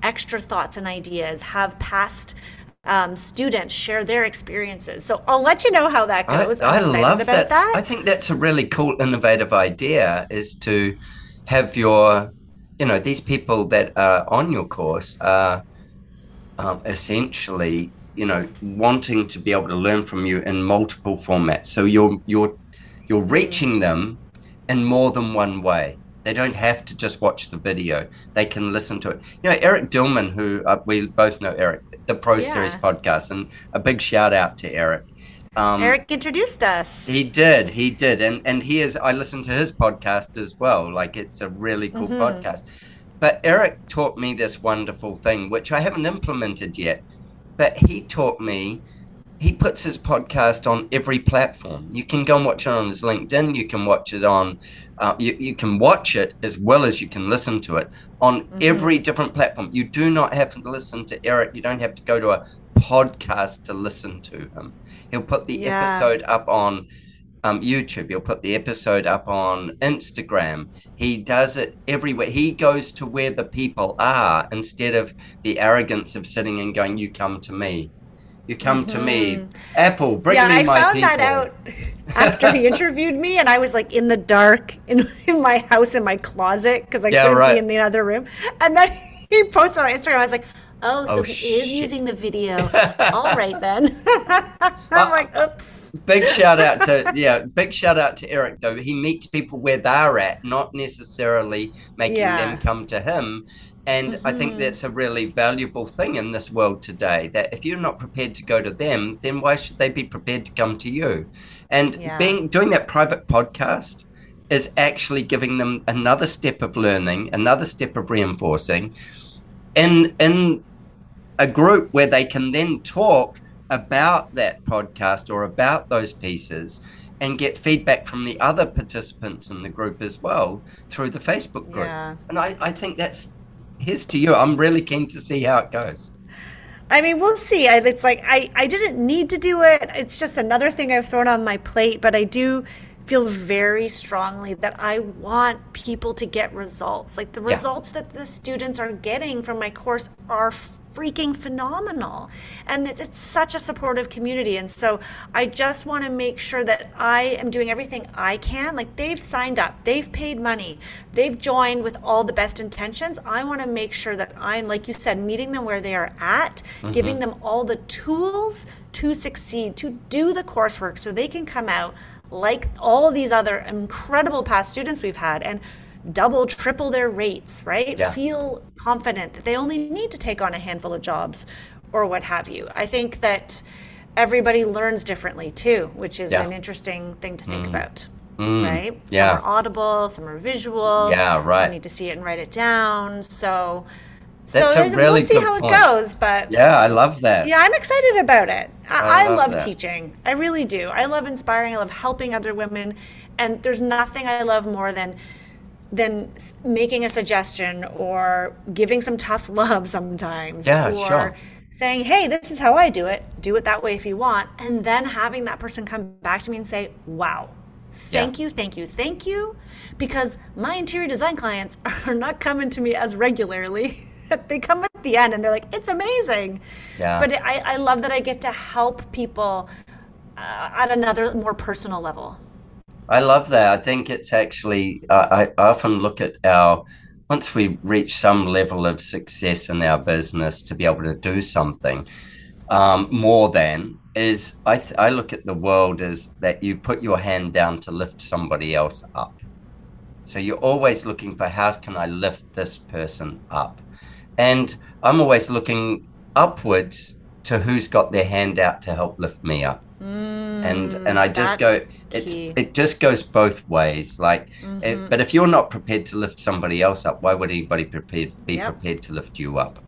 extra thoughts and ideas, have past um, students share their experiences. So I'll let you know how that goes. I excited love about that. that. I think that's a really cool, innovative idea is to have your, you know, these people that are on your course are um, essentially, you know, wanting to be able to learn from you in multiple formats. So you're you're you're reaching them in more than one way. They don't have to just watch the video. They can listen to it. You know, Eric Dillman, who uh, we both know, Eric, the Pro Yeah. Series podcast, and a big shout out to Eric. Um, Eric introduced us. he did, he did, and and he is. I listened to his podcast as well. Like it's a really cool Mm-hmm. podcast. But Eric taught me this wonderful thing, which I haven't implemented yet. But he taught me. He puts his podcast on every platform. You can go and watch it on his LinkedIn. You can watch it on. Uh, you, you can watch it as well as you can listen to it on Mm-hmm. every different platform. You do not have to listen to Eric. You don't have to go to a podcast to listen to him. He'll put the Yeah. episode up on um, YouTube. He'll put the episode up on Instagram. He does it everywhere. He goes to where the people are instead of the arrogance of sitting and going, "You come to me, you come to me." Apple, bring Mm-hmm. yeah, me I my found people. that out after he interviewed me, and I was like in the dark in, in my house in my closet because I Yeah, couldn't right. be in the other room. And then he posted on Instagram. I was like, "Oh, so Oh, he is using the video. All right then." I'm like, "Oops." Big shout out to yeah big shout out to eric though. He meets people where they're at not necessarily making Yeah. them come to him. And i think mm-hmm. that's a really valuable thing in this world today that if you're not prepared to go to them then why should they be prepared to come to you? And Yeah. being doing that private podcast is actually giving them another step of learning another step of reinforcing. In in a group where they can then talk about that podcast or about those pieces and get feedback from the other participants in the group as well through the Facebook group. Yeah. And I, I think that's here's to you. I'm really keen to see how it goes. I mean, we'll see. I, it's like I, I didn't need to do it. It's just another thing I've thrown on my plate, but I do feel very strongly that I want people to get results. Like the Yeah. results that the students are getting from my course are freaking phenomenal. And it's, it's such a supportive community. And so I just want to make sure that I am doing everything I can. Like they've signed up, they've paid money, they've joined with all the best intentions. I want to make sure that I'm, like you said, meeting them where they are at, mm-hmm. giving them all the tools to succeed, to do the coursework so they can come out like all these other incredible past students we've had and double, triple their rates, right? Yeah. Feel confident that they only need to take on a handful of jobs or what have you. I think that everybody learns differently too, which is Yeah. an interesting thing to think mm. about. Mm. Right? yeah. Some are audible, some are visual. Yeah, right. Some need to see it and write it down. So, That's so a really we'll see good how point. it goes. But Yeah, I love that. yeah, I'm excited about it. I I, I love love, teaching. I really do. I love inspiring. I love helping other women, and there's nothing I love more than than making a suggestion or giving some tough love sometimes. Yeah, or sure. Saying, "Hey, this is how I do it. Do it that way if you want," and then having that person come back to me and say, "Wow." Yeah. Thank you, thank you, thank you. Because my interior design clients are not coming to me as regularly. they come at the end and they're like, it's amazing. Yeah. But I, I love that I get to help people uh, at another more personal level. I love that. I think it's actually, uh, I often look at our, once we reach some level of success in our business to be able to do something um, more than, is I, th- I look at the world as that you put your hand down to lift somebody else up. So you're always looking for how can I lift this person up? And I'm always looking upwards to who's got their hand out to help lift me up. And and I just go mm, that's it's key. it just goes both ways like it, mm-hmm. but if you're not prepared to lift somebody else up why would anybody prepared be Yep. prepared to lift you up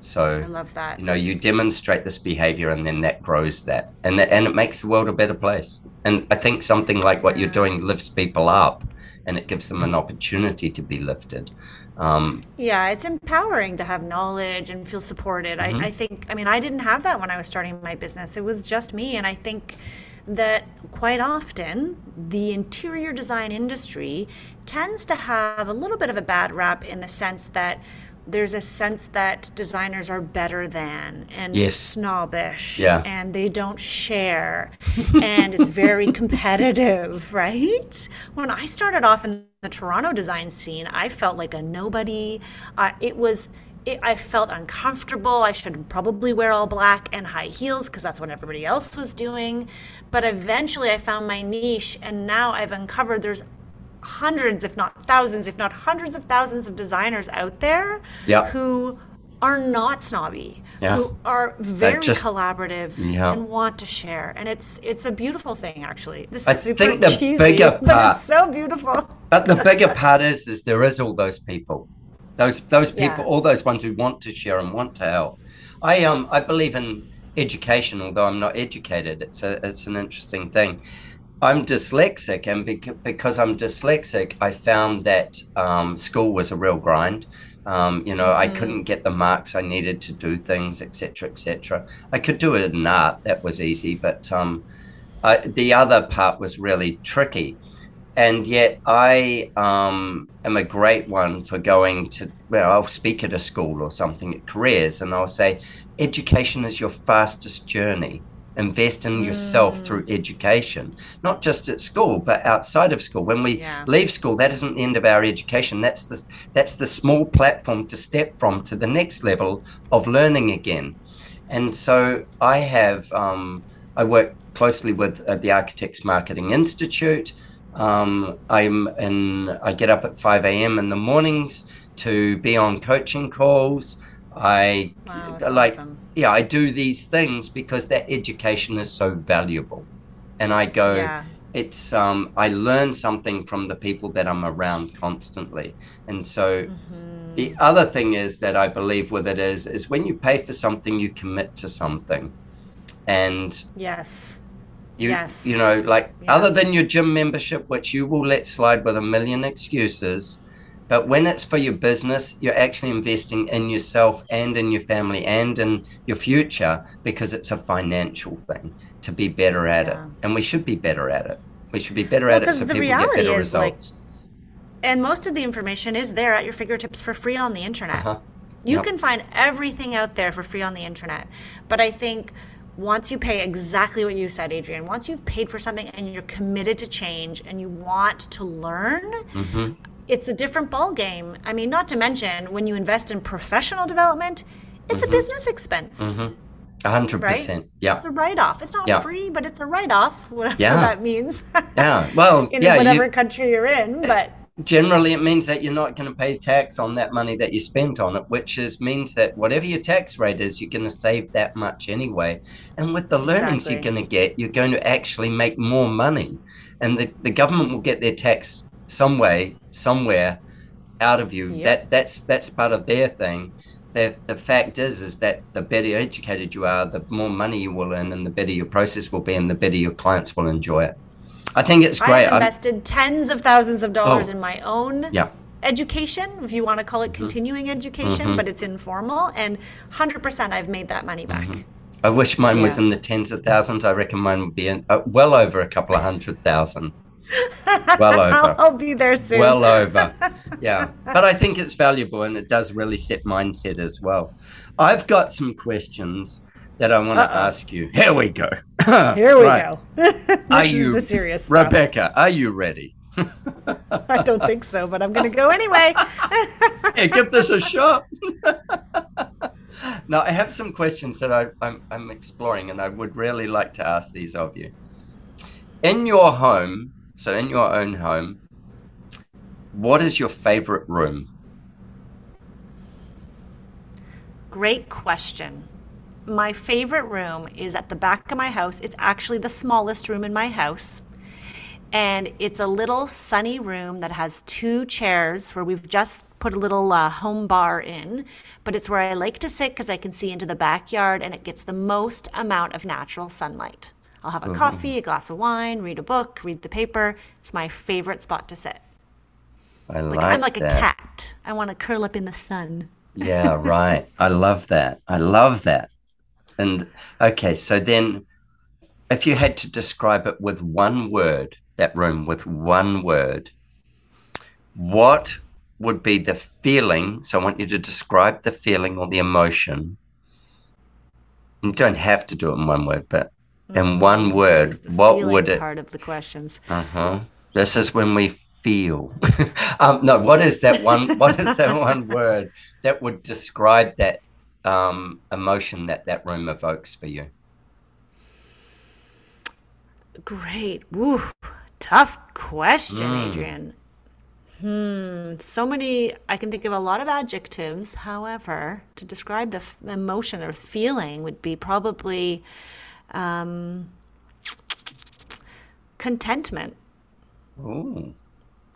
So I love that. You know, you demonstrate this behavior, and then that grows that, and and it makes the world a better place. And I think something like what you're doing lifts people up, and it gives them an opportunity to be lifted. Um, yeah, it's empowering to have knowledge and feel supported. Mm-hmm. I, I think, I mean, I didn't have that when I was starting my business. It was just me, and I think that quite often the interior design industry tends to have a little bit of a bad rap in the sense that there's a sense that designers are better than and yes. snobbish yeah. and they don't share and it's very competitive right when i started off in the toronto design scene i felt like a nobody uh, it was it, I felt uncomfortable. I should probably wear all black and high heels because that's what everybody else was doing. But eventually I found my niche and now I've uncovered there's hundreds, if not thousands, if not hundreds of thousands of designers out there yeah. who are not snobby, yeah. who are very just, collaborative yeah. and want to share. And it's it's a beautiful thing actually. This is I super think the cheesy, bigger part, but it's so beautiful. But the bigger part is is there is all those people. Those those people, Yeah. all those ones who want to share and want to help. I um I believe in education, although I'm not educated. It's a it's an interesting thing. I'm dyslexic, and bec- because I'm dyslexic, I found that um, school was a real grind. Um, you know, I couldn't get the marks I needed to do things, etc., etc. I could do it in art; that was easy, but um, I, the other part was really tricky. And yet, I um, am a great one for going to. Well, I'll speak at a school or something at careers, and I'll say, education is your fastest journey invest in yourself through education, not just at school, but outside of school. When we Yeah. leave school, that isn't the end of our education. That's the that's the small platform to step from to the next level of learning again. And so I have um, I work closely with uh, the Architects Marketing Institute. Um, I'm in. I get up at five a.m. in the mornings to be on coaching calls. I Wow, like awesome. yeah, I do these things because that education is so valuable. And I go, Yeah. it's um, I learn something from the people that I'm around constantly. And so Mm-hmm. the other thing is that I believe with it is is when you pay for something, you commit to something. And Yes. you Yes. you know, like Yeah. other than your gym membership, which you will let slide with a million excuses, but when it's for your business, you're actually investing in yourself and in your family and in your future because it's a financial thing to be better at it. And we should be better at it. We should be better Well, at it so people get better is, like, results. And most of the information is there at your fingertips for free on the internet. Uh-huh. You Yep. can find everything out there for free on the internet. But I think once you pay exactly what you said, Adrian, once you've paid for something and you're committed to change and you want to learn, Mm-hmm. It's a different ball game. I mean, not to mention when you invest in professional development, it's Mm-hmm. a business expense. A hundred Right? percent. Yeah. It's a write off. It's not Yeah. free, but it's a write off, whatever Yeah. that means. Yeah. Well, in yeah, whatever you, country you're in. But generally it means that you're not going to pay tax on that money that you spent on it which is means that whatever your tax rate is you're going to save that much anyway and with the learnings you're going to get you're going to actually make more money and the, the government will get their tax some way somewhere out of you Yep. that that's that's part of their thing the, the fact is is that the better educated you are the more money you will earn and the better your process will be and the better your clients will enjoy it i think it's great I'm- invested tens of thousands of dollars Oh. in my own yeah education, if you want to call it Mm-hmm. continuing education, but it's informal. And 100% I've made that money back. Mm-hmm. I wish mine was in the tens of thousands. I reckon mine would be in, uh, well over a couple of hundred thousand. Well over. I'll be there soon. Well over. Yeah. But I think it's valuable and it does really set mindset as well. I've got some questions that I want to ask you. Here we go. Here we Right. go. Are you serious stuff. Rebecca, are you ready? I don't think so, but I'm going to go anyway. Hey, give this a shot. now, I have some questions that I, I'm, I'm exploring, and I would really like to ask these of you. In your home, so in your own home, what is your favorite room? Great question. My favorite room is at the back of my house. It's actually the smallest room in my house. and it's a little sunny room that has two chairs where we've just put a little uh, home bar in, but it's where I like to sit because I can see into the backyard and it gets the most amount of natural sunlight. I'll have a Mm-hmm. coffee, a glass of wine, read a book, read the paper. It's my favorite spot to sit. I Like, like I'm like that. a cat. I want to curl up in the sun. Yeah, right. I love that. I love that. And okay, so then if you had to describe it with one word, that room with one word, what would be the feeling? So I want you to describe the feeling or the emotion. You don't have to do it in one word, but in one word, what would it be part of the questions. uh-huh. This is when we feel. um, no, what is that one? What is that one word that would describe that um, emotion that that room evokes for you? Great. Woo. Tough question, Mm. Adrian. Hmm. So many, I can think of a lot of adjectives. However, to describe the f- emotion or feeling would be probably um, contentment, Ooh.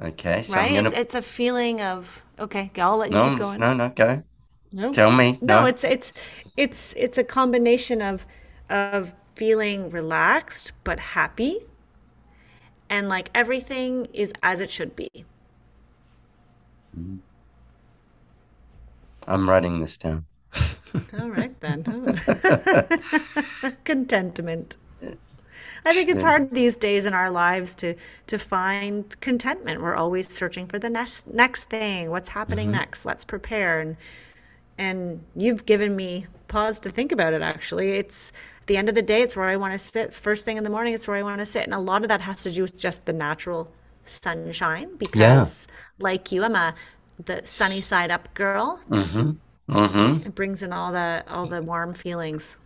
Okay, so right? I'm gonna. It's, it's a feeling of, okay, I'll let you no, keep going. no, no, go. No? Tell me. No, No, it's it's it's it's a combination of of feeling relaxed but happy and like everything is as it should be. I'm writing this down. All right then. contentment. I think it's hard these days in our lives to to find contentment. We're always searching for the next next thing. What's happening next? Let's prepare and and you've given me pause to think about it actually. It's at the end of the day it's where I want to sit. First thing in the morning it's where I want to sit. And a lot of that has to do with just the natural sunshine because like you I'm a the sunny side up girl. Mm-hmm. It brings in all the all the warm feelings.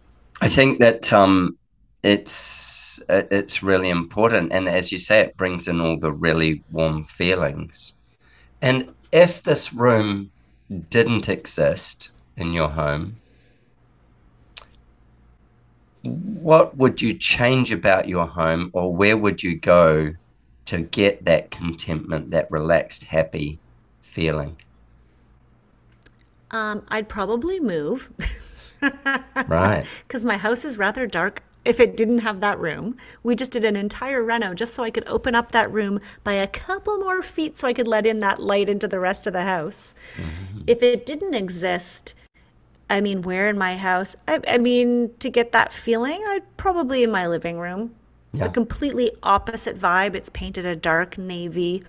I think that um, it's it's really important, and as you say, it brings in all the really warm feelings. And if this room didn't exist in your home, what would you change about your home, or where would you go to get that contentment, that relaxed, happy feeling? Um, I'd probably move Right. because my house is rather dark. If it didn't have that room, we just did an entire reno just so I could open up that room by a couple more feet so I could let in that light into the rest of the house. If it didn't exist, I mean, where in my house? I, I mean, to get that feeling, I'd probably in my living room. It's a completely opposite vibe. It's painted a dark navy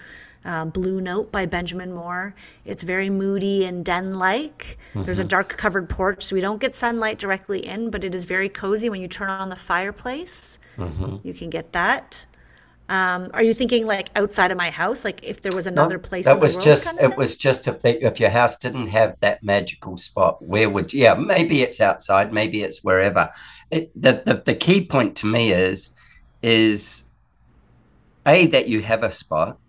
uh, blue note by Benjamin Moore. It's very moody and den like. There's a dark covered porch, so we don't get sunlight directly in, but it is very cozy when you turn on the fireplace. You can get that. Um, are you thinking like outside of my house? Like if there was another place in That was just kind of it thing? was just if they, if your house didn't have that magical spot, where would you? Yeah, maybe it's outside, maybe it's wherever. It, the, the the key point to me is is a that you have a spot,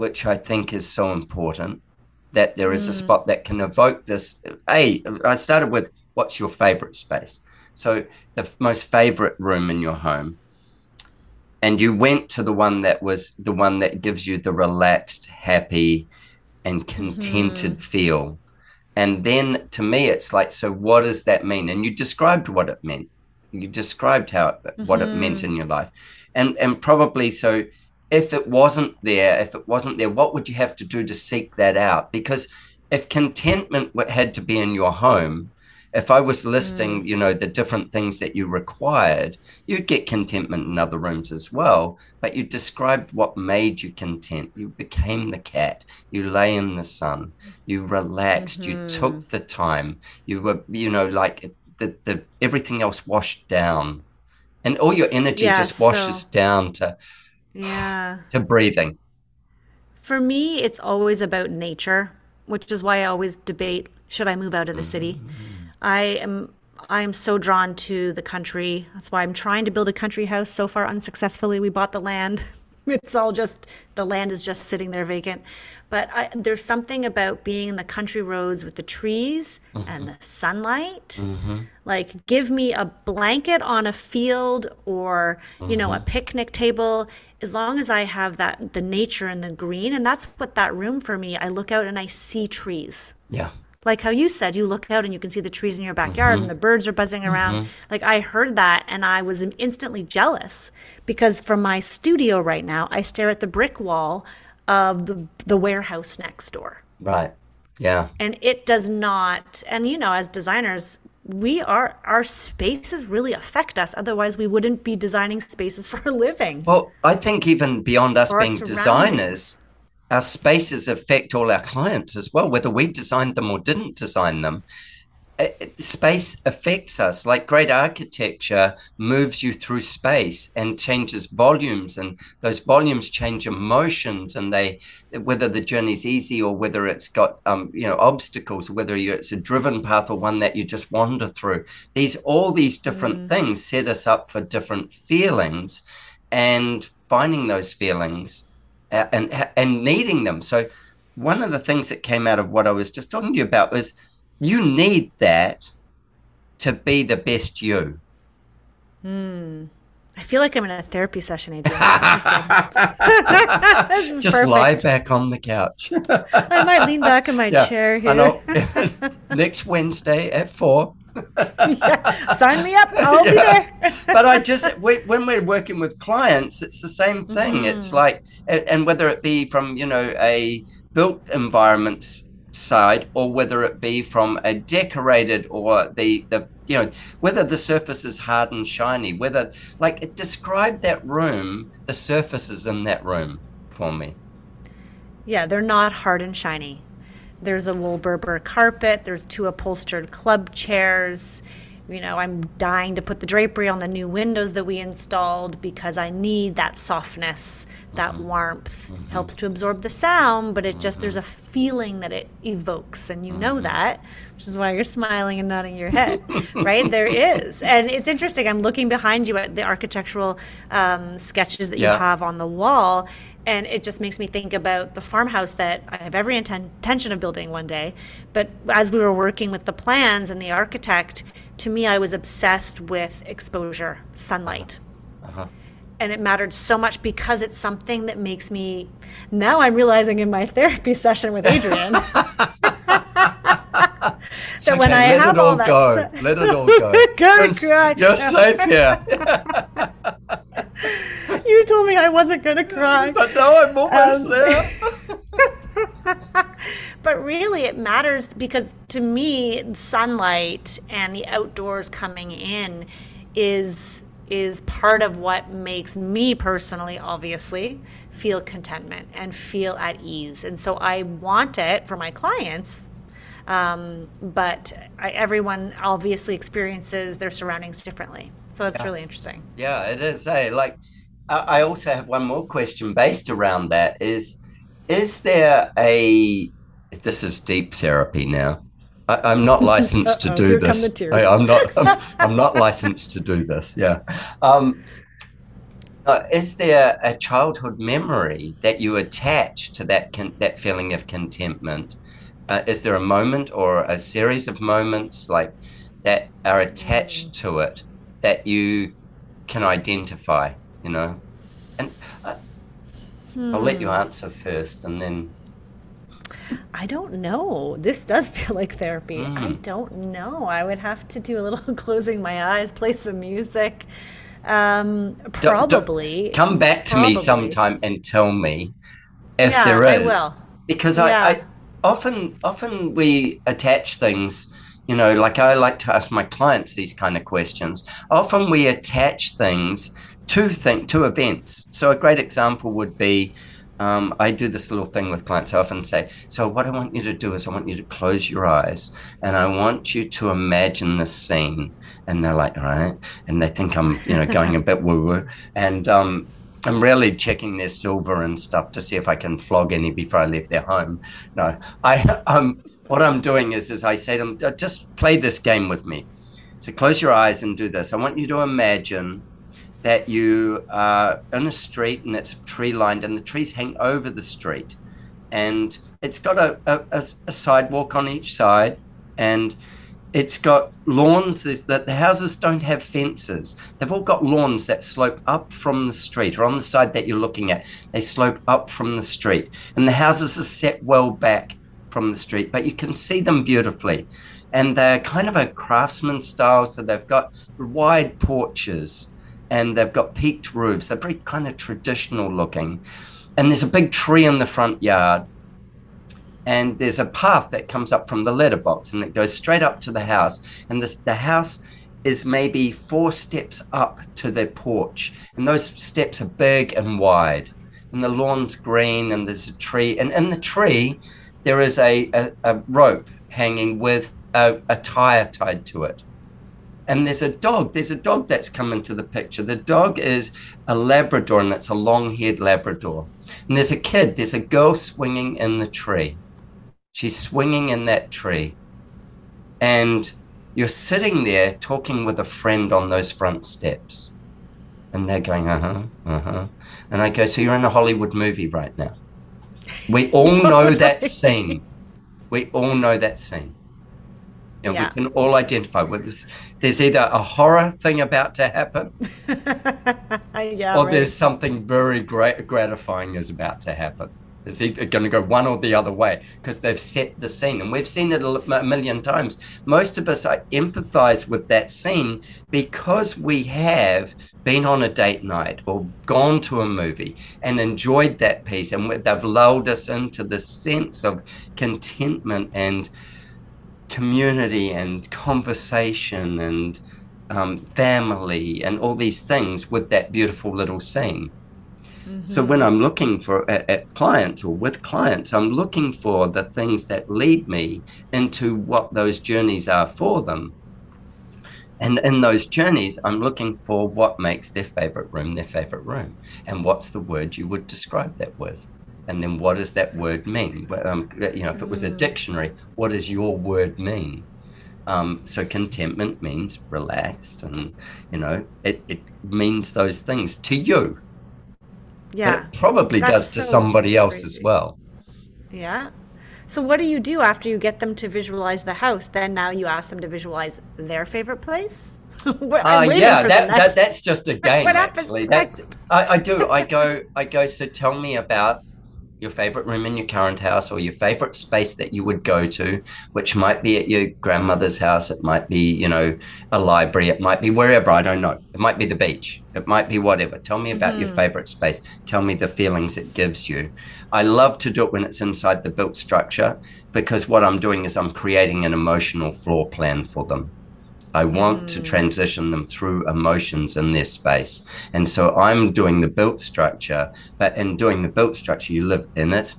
which I think is so important. That there is a mm. spot that can evoke this. A, I started with what's your favorite space. So the f- most favorite room in your home and you went to the one that was the one that gives you the relaxed, happy, and contented mm-hmm. feel. And then to me, it's like, so what does that mean? And you described what it meant. You described how it, what it meant mm-hmm. in your life, and and probably so. If it wasn't there, if it wasn't there, what would you have to do to seek that out? Because if contentment had to be in your home, if I was listing, mm. you know, the different things that you required, you'd get contentment in other rooms as well. But you described what made you content. You became the cat. You lay in the sun. You relaxed. You took mm-hmm. the time. You were, you know, like the, the everything else washed down, and all your energy Yeah, just washes so- down to Yeah. to breathing. For me, it's always about nature, which is why I always debate should I move out of the city. I am I am so drawn to the country. That's why I'm trying to build a country house. So far unsuccessfully. We bought the land. it's all just the land is just sitting there vacant. But I, there's something about being in the country roads with the trees mm-hmm. and the sunlight. Mm-hmm. Like, give me a blanket on a field or, you know, a mm-hmm. picnic table. As long as I have that, the nature and the green. And that's what that room for me, I look out and I see trees. Yeah like how you said you look out and you can see the trees in your backyard mm-hmm. and the birds are buzzing around mm-hmm. like i heard that and i was instantly jealous because from my studio right now i stare at the brick wall of the, the warehouse next door. Right. Yeah. And it does not, and you know, as designers, we are our spaces really affect us. Otherwise we wouldn't be designing spaces for a living. Well i think even beyond us being designers our spaces affect all our clients as well whether we designed them or didn't design them space affects us. Like great architecture moves you through space and changes volumes and those volumes change emotions and they whether the journey's easy or whether it's got um, you know obstacles whether it's a driven path or one that you just wander through. These all these different mm. things set us up for different feelings and finding those feelings and and needing them. So one of the things that came out of what I was just talking to you about was you need that to be the best you. Hmm. I feel like I'm in a therapy session, Adrian. Just perfect. lie back on the couch. I might lean back in my yeah, chair here. Next Wednesday at four. yeah, sign me up. I'll yeah. be there. but I just we, when we're working with clients, it's the same thing. Mm-hmm. It's like, and whether it be from you know a built environments side or whether it be from a decorated or the the you know whether the surface is hard and shiny whether like it describe that room the surfaces in that room for me. Yeah they're not hard and shiny. There's a wool berber carpet there's two upholstered club chairs. You know, I'm dying to put the drapery on the new windows that we installed because I need that softness, that mm-hmm. warmth. Mm-hmm. Helps to absorb the sound, but it just mm-hmm. there's a feeling that it evokes, and you know mm-hmm. that, which is why you're smiling and nodding your head, right? There is, and it's interesting. I'm looking behind you at the architectural um, sketches that yeah. you have on the wall, and it just makes me think about the farmhouse that I have every intention of building one day. But as we were working with the plans and the architect, to me, I was obsessed with exposure, sunlight. And it mattered so much because it's something that makes me. Now I'm realizing in my therapy session with Adrian. so okay, when I have all, all that, go. let it all go. cry. You're safe here. you told me I wasn't going to cry. But now I'm almost um, there. but really, it matters because to me, sunlight and the outdoors coming in is is part of what makes me personally, obviously, feel contentment and feel at ease. And so I want it for my clients um, but I, everyone obviously experiences their surroundings differently. So it's yeah. really interesting. Yeah, it is. Hey, like I also have one more question based around that. Is is there a this is deep therapy now? I, am not licensed to do this. I, am not. I'm, I'm, not licensed to do this. Yeah. Um, uh, is there a childhood memory that you attach to that con- that feeling of contentment uh, is there a moment or a series of moments like that are attached to it that you can identify you know and uh, hmm. i'll let you hmm. answer first and then I don't know. This does feel like therapy. Mm. I don't know. I would have to do a little closing my eyes, play some music. Um, probably. Do, do, come back to probably. me sometime and tell me if yeah, there is. I will. Because yeah. I, I, often often we attach things you know like i like to ask my clients these kind of questions often we attach things to think to events so a great example would be um, I do this little thing with clients. I often say, So, what I want you to do is, I want you to close your eyes and I want you to imagine this scene. And they're like, All right. And they think I'm, you know, going a bit woo woo. And, um, I'm really checking their silver and stuff to see if I can flog any before I leave their home. No, I um, what I'm doing is is I say to them, just play this game with me. So close your eyes and do this. I want you to imagine that you are in a street and it's tree lined and the trees hang over the street. And it's got a, a, a sidewalk on each side and it's got lawns that the houses don't have fences. They've all got lawns that slope up from the street or on the side that you're looking at. They slope up from the street and the houses are set well back from the street but you can see them beautifully. And they're kind of a craftsman style so they've got wide porches and they've got peaked roofs. They're very kind of traditional looking. And there's a big tree in the front yard. And there's a path that comes up from the letterbox and it goes straight up to the house. And this, the house is maybe four steps up to the porch. And those steps are big and wide. And the lawn's green and there's a tree. And in the tree there is a, a, a rope hanging with a, a tire tied to it and there's a dog there's a dog that's come into the picture the dog is a labrador and it's a long-haired labrador and there's a kid there's a girl swinging in the tree She's swinging in that tree. And you're sitting there talking with a friend on those front steps. And they're going, uh huh, uh huh. And I go, so you're in a Hollywood movie right now. We all know that scene. We all know that scene. And yeah. we can all identify with this. There's either a horror thing about to happen, yeah, or right. there's something very great, gratifying is about to happen. It's either going to go one or the other way because they've set the scene. And we've seen it a million times. Most of us empathize with that scene because we have been on a date night or gone to a movie and enjoyed that piece. And they've lulled us into this sense of contentment and community and conversation and um, family and all these things with that beautiful little scene. So when I'm looking for at, at, clients or with clients, I'm looking for the things that lead me into what those journeys are for them. And in those journeys, I'm looking for what makes their favorite room their favorite room, and what's the word you would describe that with, and then what does that word mean? Um, you know, if it was a mm. dictionary, what does your word mean? Um, so contentment means relaxed, and you know, it, it means those things to you yeah. But it probably That's does to so somebody else as well. Yeah. So what do you do after you get them to visualize the house? Then now you ask them to visualize their favorite place? uh, yeah, that, that, that's just a game. what actually, that's I, I do. I go. I go. So tell me about your favorite room in your current house or your favorite space that you would go to, which might be at your grandmother's house, it might be, you know, a library, it might be wherever, I don't know. It might be the beach, it might be whatever. Tell me about mm-hmm. your favorite space. Tell me the feelings it gives you. I love to do it when it's inside the built structure because what I'm doing is I'm creating an emotional floor plan for them. I want mm. to transition them through emotions in their space. And so I'm doing the built structure, but in doing the built structure, you live in it.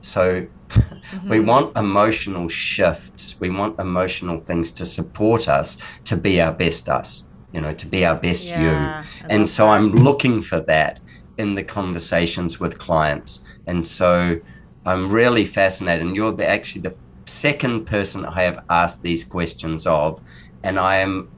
So mm-hmm. we want emotional shifts. We want emotional things to support us to be our best us, you know, to be our best yeah, you. And so that. I'm looking for that in the conversations with clients. And so I'm really fascinated. And you're the, actually the second person I have asked these questions of and I am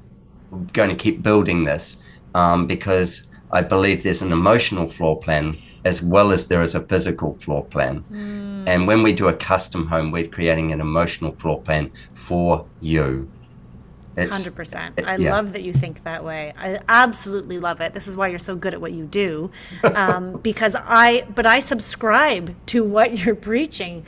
going to keep building this um, because I believe there's an emotional floor plan as well as there is a physical floor plan. Mm. And when we do a custom home, we're creating an emotional floor plan for you. Hundred percent. I yeah. love that you think that way. I absolutely love it. This is why you're so good at what you do, um, because I. But I subscribe to what you're preaching.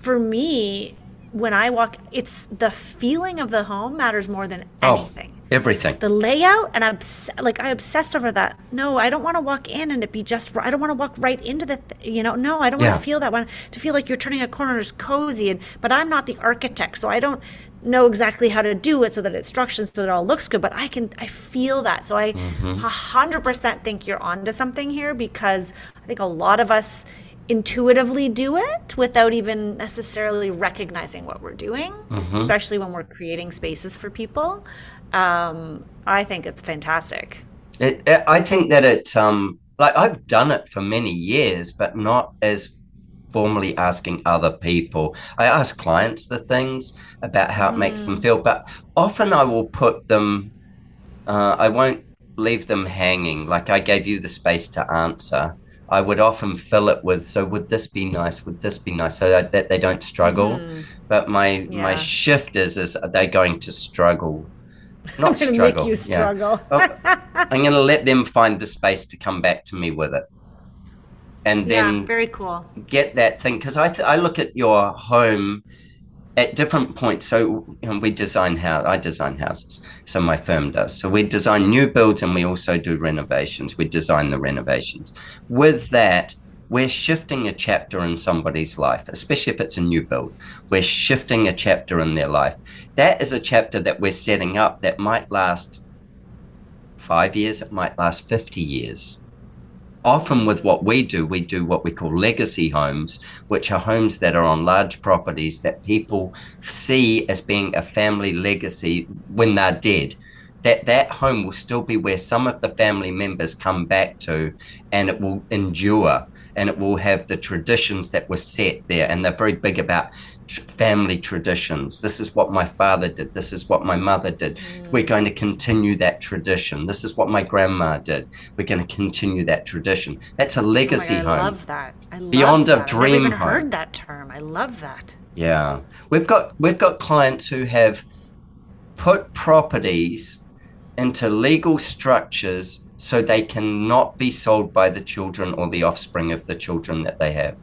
For me, when I walk, it's the feeling of the home matters more than oh, anything. Oh, everything. The layout, and I'm like I obsess over that. No, I don't want to walk in and it be just. I don't want to walk right into the. Th- you know, no, I don't yeah. want to feel that. one. to feel like you're turning a corner is cozy, and but I'm not the architect, so I don't know exactly how to do it so that it structures so that it all looks good. But I can, I feel that. So I, mm-hmm. 100% think you're onto something here because I think a lot of us intuitively do it without even necessarily recognizing what we're doing, mm-hmm. especially when we're creating spaces for people. Um, I think it's fantastic. It, it, I think that it, um, like I've done it for many years, but not as formally asking other people. I ask clients the things about how it mm. makes them mm. feel, but often I will put them, uh, I won't leave them hanging. Like I gave you the space to answer. I would often fill it with, so would this be nice? Would this be nice? So that, that they don't struggle. Mm. But my yeah. my shift is is are they going to struggle? Not struggle. Make struggle. Yeah. oh, I'm going to let them find the space to come back to me with it, and then yeah, very cool. Get that thing because I th- I look at your home at different points. So you know, we design how I design houses. So my firm does. So we design new builds and we also do renovations. We design the renovations. With that, we're shifting a chapter in somebody's life, especially if it's a new build. We're shifting a chapter in their life. That is a chapter that we're setting up that might last five years, it might last 50 years often with what we do, we do what we call legacy homes, which are homes that are on large properties that people see as being a family legacy when they're dead. That that home will still be where some of the family members come back to and it will endure and it will have the traditions that were set there and they're very big about family traditions. This is what my father did. This is what my mother did. Mm. We're going to continue that tradition. This is what my grandma did. We're going to continue that tradition. That's a legacy oh God, home. I love that. I love Beyond that. a dream I've even home. heard that term. I love that. Yeah, we've got we've got clients who have put properties into legal structures so they cannot be sold by the children or the offspring of the children that they have.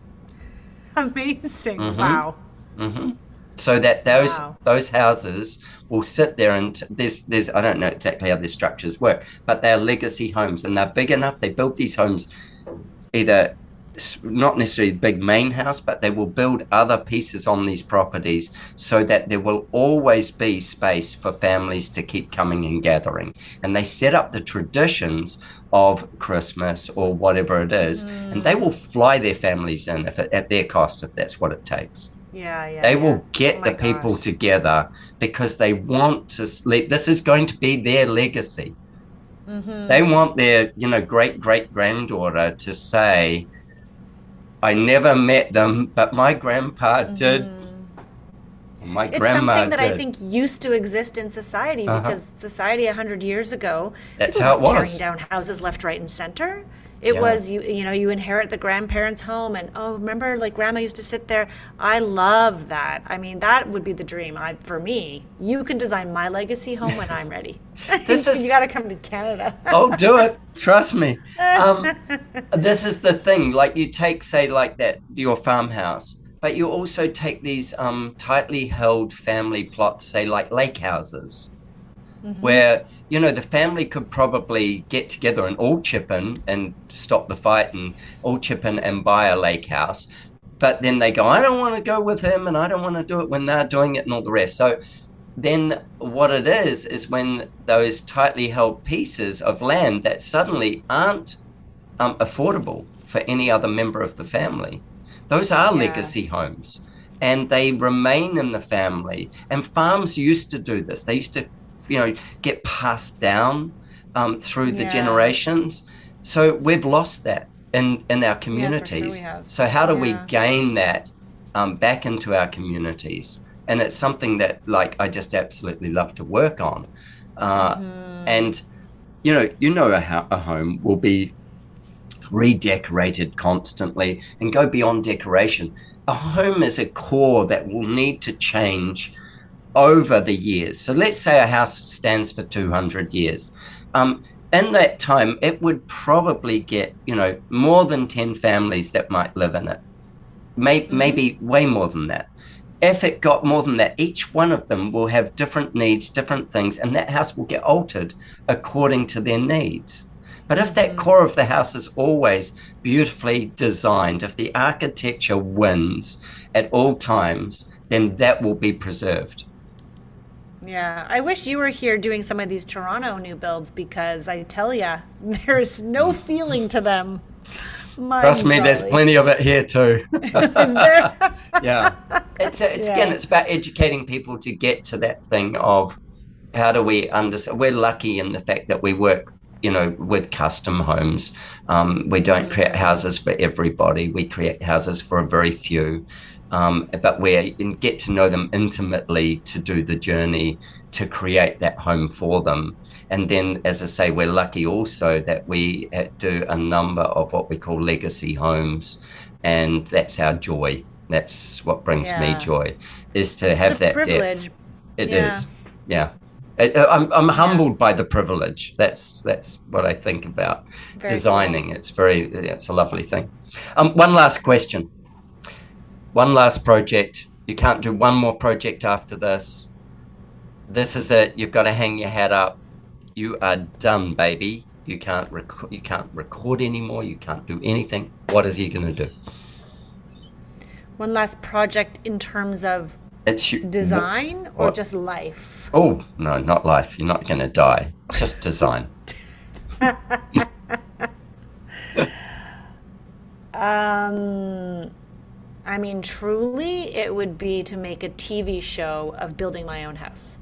Amazing! Mm-hmm. Wow. Mm-hmm. So that those wow. those houses will sit there and there's there's I don't know exactly how their structures work, but they're legacy homes and they're big enough. They built these homes either not necessarily the big main house, but they will build other pieces on these properties so that there will always be space for families to keep coming and gathering. And they set up the traditions of Christmas or whatever it is, mm. and they mm. will fly their families in if it, at their cost if that's what it takes. Yeah, yeah. They yeah. will get oh the people gosh. together because they want to. Let, this is going to be their legacy. Mm-hmm. They want their, you know, great great granddaughter to say, "I never met them, but my grandpa mm-hmm. did." My it's grandma something that did. I think used to exist in society uh-huh. because society a hundred years ago, that's how it was. Tearing down houses left, right, and center. It yeah. was you you know you inherit the grandparents' home and oh remember like grandma used to sit there. I love that. I mean that would be the dream. I for me. You can design my legacy home when I'm ready. this is you got to come to Canada. oh, do it. Trust me. Um, this is the thing. Like you take say like that your farmhouse, but you also take these um, tightly held family plots, say like lake houses mm-hmm. where you know the family could probably get together and all chip in and stop the fight and all chip in and buy a lake house. But then they go i don't want to go with him and i don't want to do it when they're doing it and all the rest. So then what it is is when those tightly held pieces of land that suddenly aren't um, affordable for any other member of the family those are yeah. legacy homes. And they remain in the family. And farms used to do this. They used to you know get passed down um, through the yeah. generations. So we've lost that in in our communities. Yeah, sure so how do yeah. we gain that um, back into our communities? And it's something that like I just absolutely love to work on. Uh, mm-hmm. And you know, you know, a, a home will be redecorated constantly and go beyond decoration. A home is a core that will need to change over the years. So let's say a house stands for 200 years. Um, in that time, it would probably get, you know, more than 10 families that might live in it. Maybe, mm-hmm. maybe way more than that. If it got more than that, each one of them will have different needs, different things, and that house will get altered according to their needs. But if that mm-hmm. core of the house is always beautifully designed, if the architecture wins at all times, then that will be preserved. Yeah, I wish you were here doing some of these Toronto new builds because I tell you, there's no feeling to them. My Trust me, there's plenty of it here too. yeah, it's it's yeah. again, it's about educating people to get to that thing of how do we understand. We're lucky in the fact that we work, you know, with custom homes. Um, we don't create houses for everybody. We create houses for a very few um, but we get to know them intimately to do the journey to create that home for them. And then, as I say, we're lucky also that we do a number of what we call legacy homes, and that's our joy. That's what brings yeah. me joy, is to have that privilege. depth. It yeah. is, yeah. Uh, I'm, I'm humbled yeah. by the privilege. That's that's what I think about very designing. Cool. It's very it's a lovely thing. Um, one last question. One last project. You can't do one more project after this. This is it. You've got to hang your hat up. You are done, baby. You can't rec- you can't record anymore. You can't do anything. What is he going to do? One last project in terms of it's design what, or just life? Oh no, not life. You're not going to die. Just design. um, I mean, truly, it would be to make a TV show of building my own house.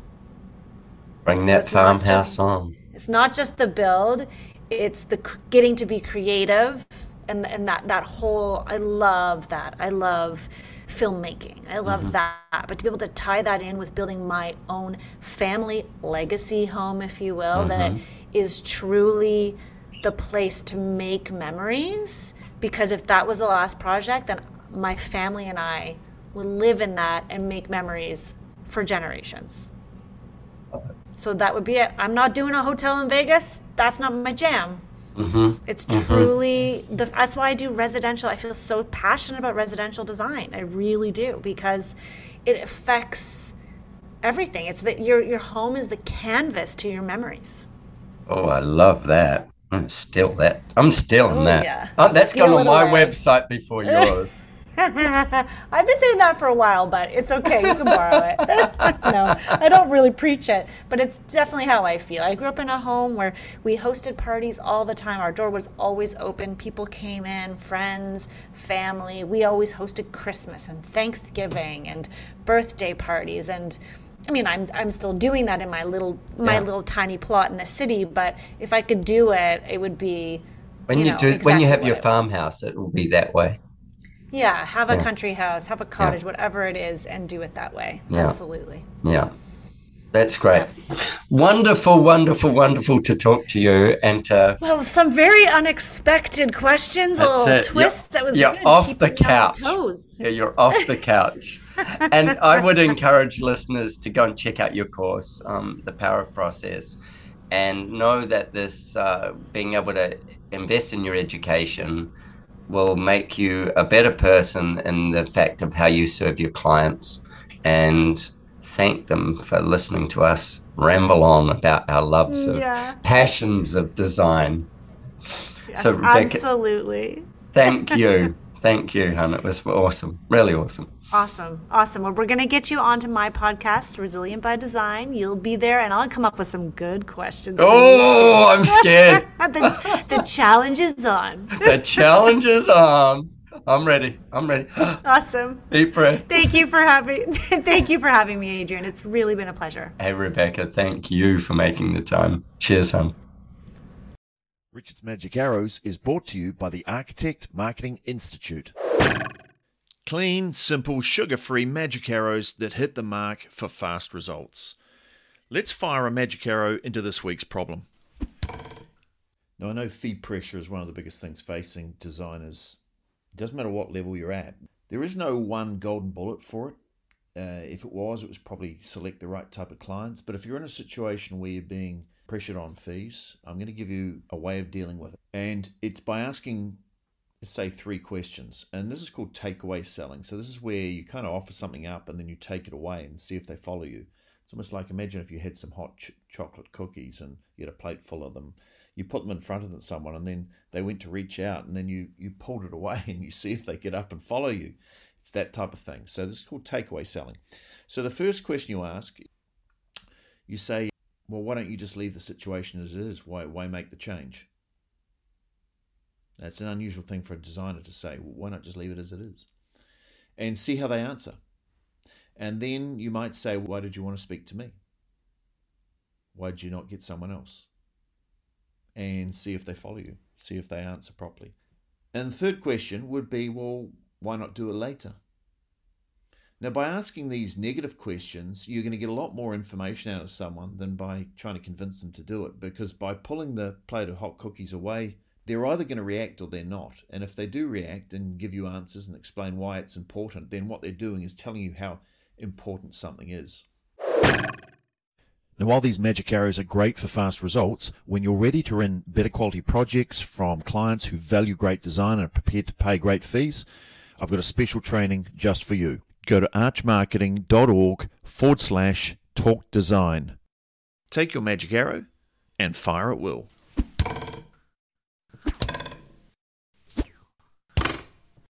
Bring so that farmhouse on. It's not just the build; it's the getting to be creative, and and that that whole. I love that. I love filmmaking. I love mm-hmm. that. But to be able to tie that in with building my own family legacy home, if you will, mm-hmm. that is truly the place to make memories. Because if that was the last project, then my family and I would live in that and make memories for generations. So that would be it. I'm not doing a hotel in Vegas. That's not my jam. Mm-hmm. It's mm-hmm. truly the. That's why I do residential. I feel so passionate about residential design. I really do because it affects everything. It's that your your home is the canvas to your memories. Oh, I love that. I'm still that. I'm still in oh, that. Yeah. Oh, that's going on my away. website before yours. I've been saying that for a while, but it's okay. You can borrow it. no, I don't really preach it, but it's definitely how I feel. I grew up in a home where we hosted parties all the time. Our door was always open. People came in, friends, family. We always hosted Christmas and Thanksgiving and birthday parties and I mean, I'm I'm still doing that in my little my yeah. little tiny plot in the city. But if I could do it, it would be when you, you know, do exactly when you have your farmhouse, it will be that way. Yeah, have a yeah. country house, have a cottage, yeah. whatever it is, and do it that way. Yeah. Absolutely. Yeah. That's great. Wonderful, wonderful, wonderful to talk to you and to. Well, some very unexpected questions, a little it. twist. That was you're off the couch. Yeah, you're off the couch. and I would encourage listeners to go and check out your course, um, The Power of Process, and know that this uh, being able to invest in your education will make you a better person in the fact of how you serve your clients and thank them for listening to us ramble on about our loves of yeah. passions of design. so Rebecca, absolutely. Thank you. thank you, hon. It was awesome. Really awesome. Awesome. Awesome. Well, we're going to get you onto my podcast, Resilient by Design. You'll be there, and I'll come up with some good questions. Oh, I'm scared. the, the challenge is on. the challenge is on. I'm ready. I'm ready. Awesome. Deep breath. Thank you for having thank you for having me, Adrian. It's really been a pleasure. Hey Rebecca, thank you for making the time. Cheers, hon. Richard's Magic Arrows is brought to you by the Architect Marketing Institute. Clean, simple, sugar free magic arrows that hit the mark for fast results. Let's fire a magic arrow into this week's problem. Now, I know feed pressure is one of the biggest things facing designers. It doesn't matter what level you're at, there is no one golden bullet for it. Uh, if it was, it was probably select the right type of clients. But if you're in a situation where you're being pressured on fees, I'm going to give you a way of dealing with it. And it's by asking say three questions and this is called takeaway selling. So this is where you kind of offer something up and then you take it away and see if they follow you. It's almost like imagine if you had some hot ch- chocolate cookies and you had a plate full of them. You put them in front of someone and then they went to reach out and then you you pulled it away and you see if they get up and follow you. It's that type of thing. So this is called takeaway selling. So the first question you ask you say well why don't you just leave the situation as it is why why make the change that's an unusual thing for a designer to say. Well, why not just leave it as it is? And see how they answer. And then you might say, Why did you want to speak to me? Why did you not get someone else? And see if they follow you, see if they answer properly. And the third question would be, Well, why not do it later? Now, by asking these negative questions, you're going to get a lot more information out of someone than by trying to convince them to do it. Because by pulling the plate of hot cookies away, they're either going to react or they're not. And if they do react and give you answers and explain why it's important, then what they're doing is telling you how important something is. Now, while these magic arrows are great for fast results, when you're ready to run better quality projects from clients who value great design and are prepared to pay great fees, I've got a special training just for you go to archmarketing.org forward slash talk design. Take your magic arrow and fire at will.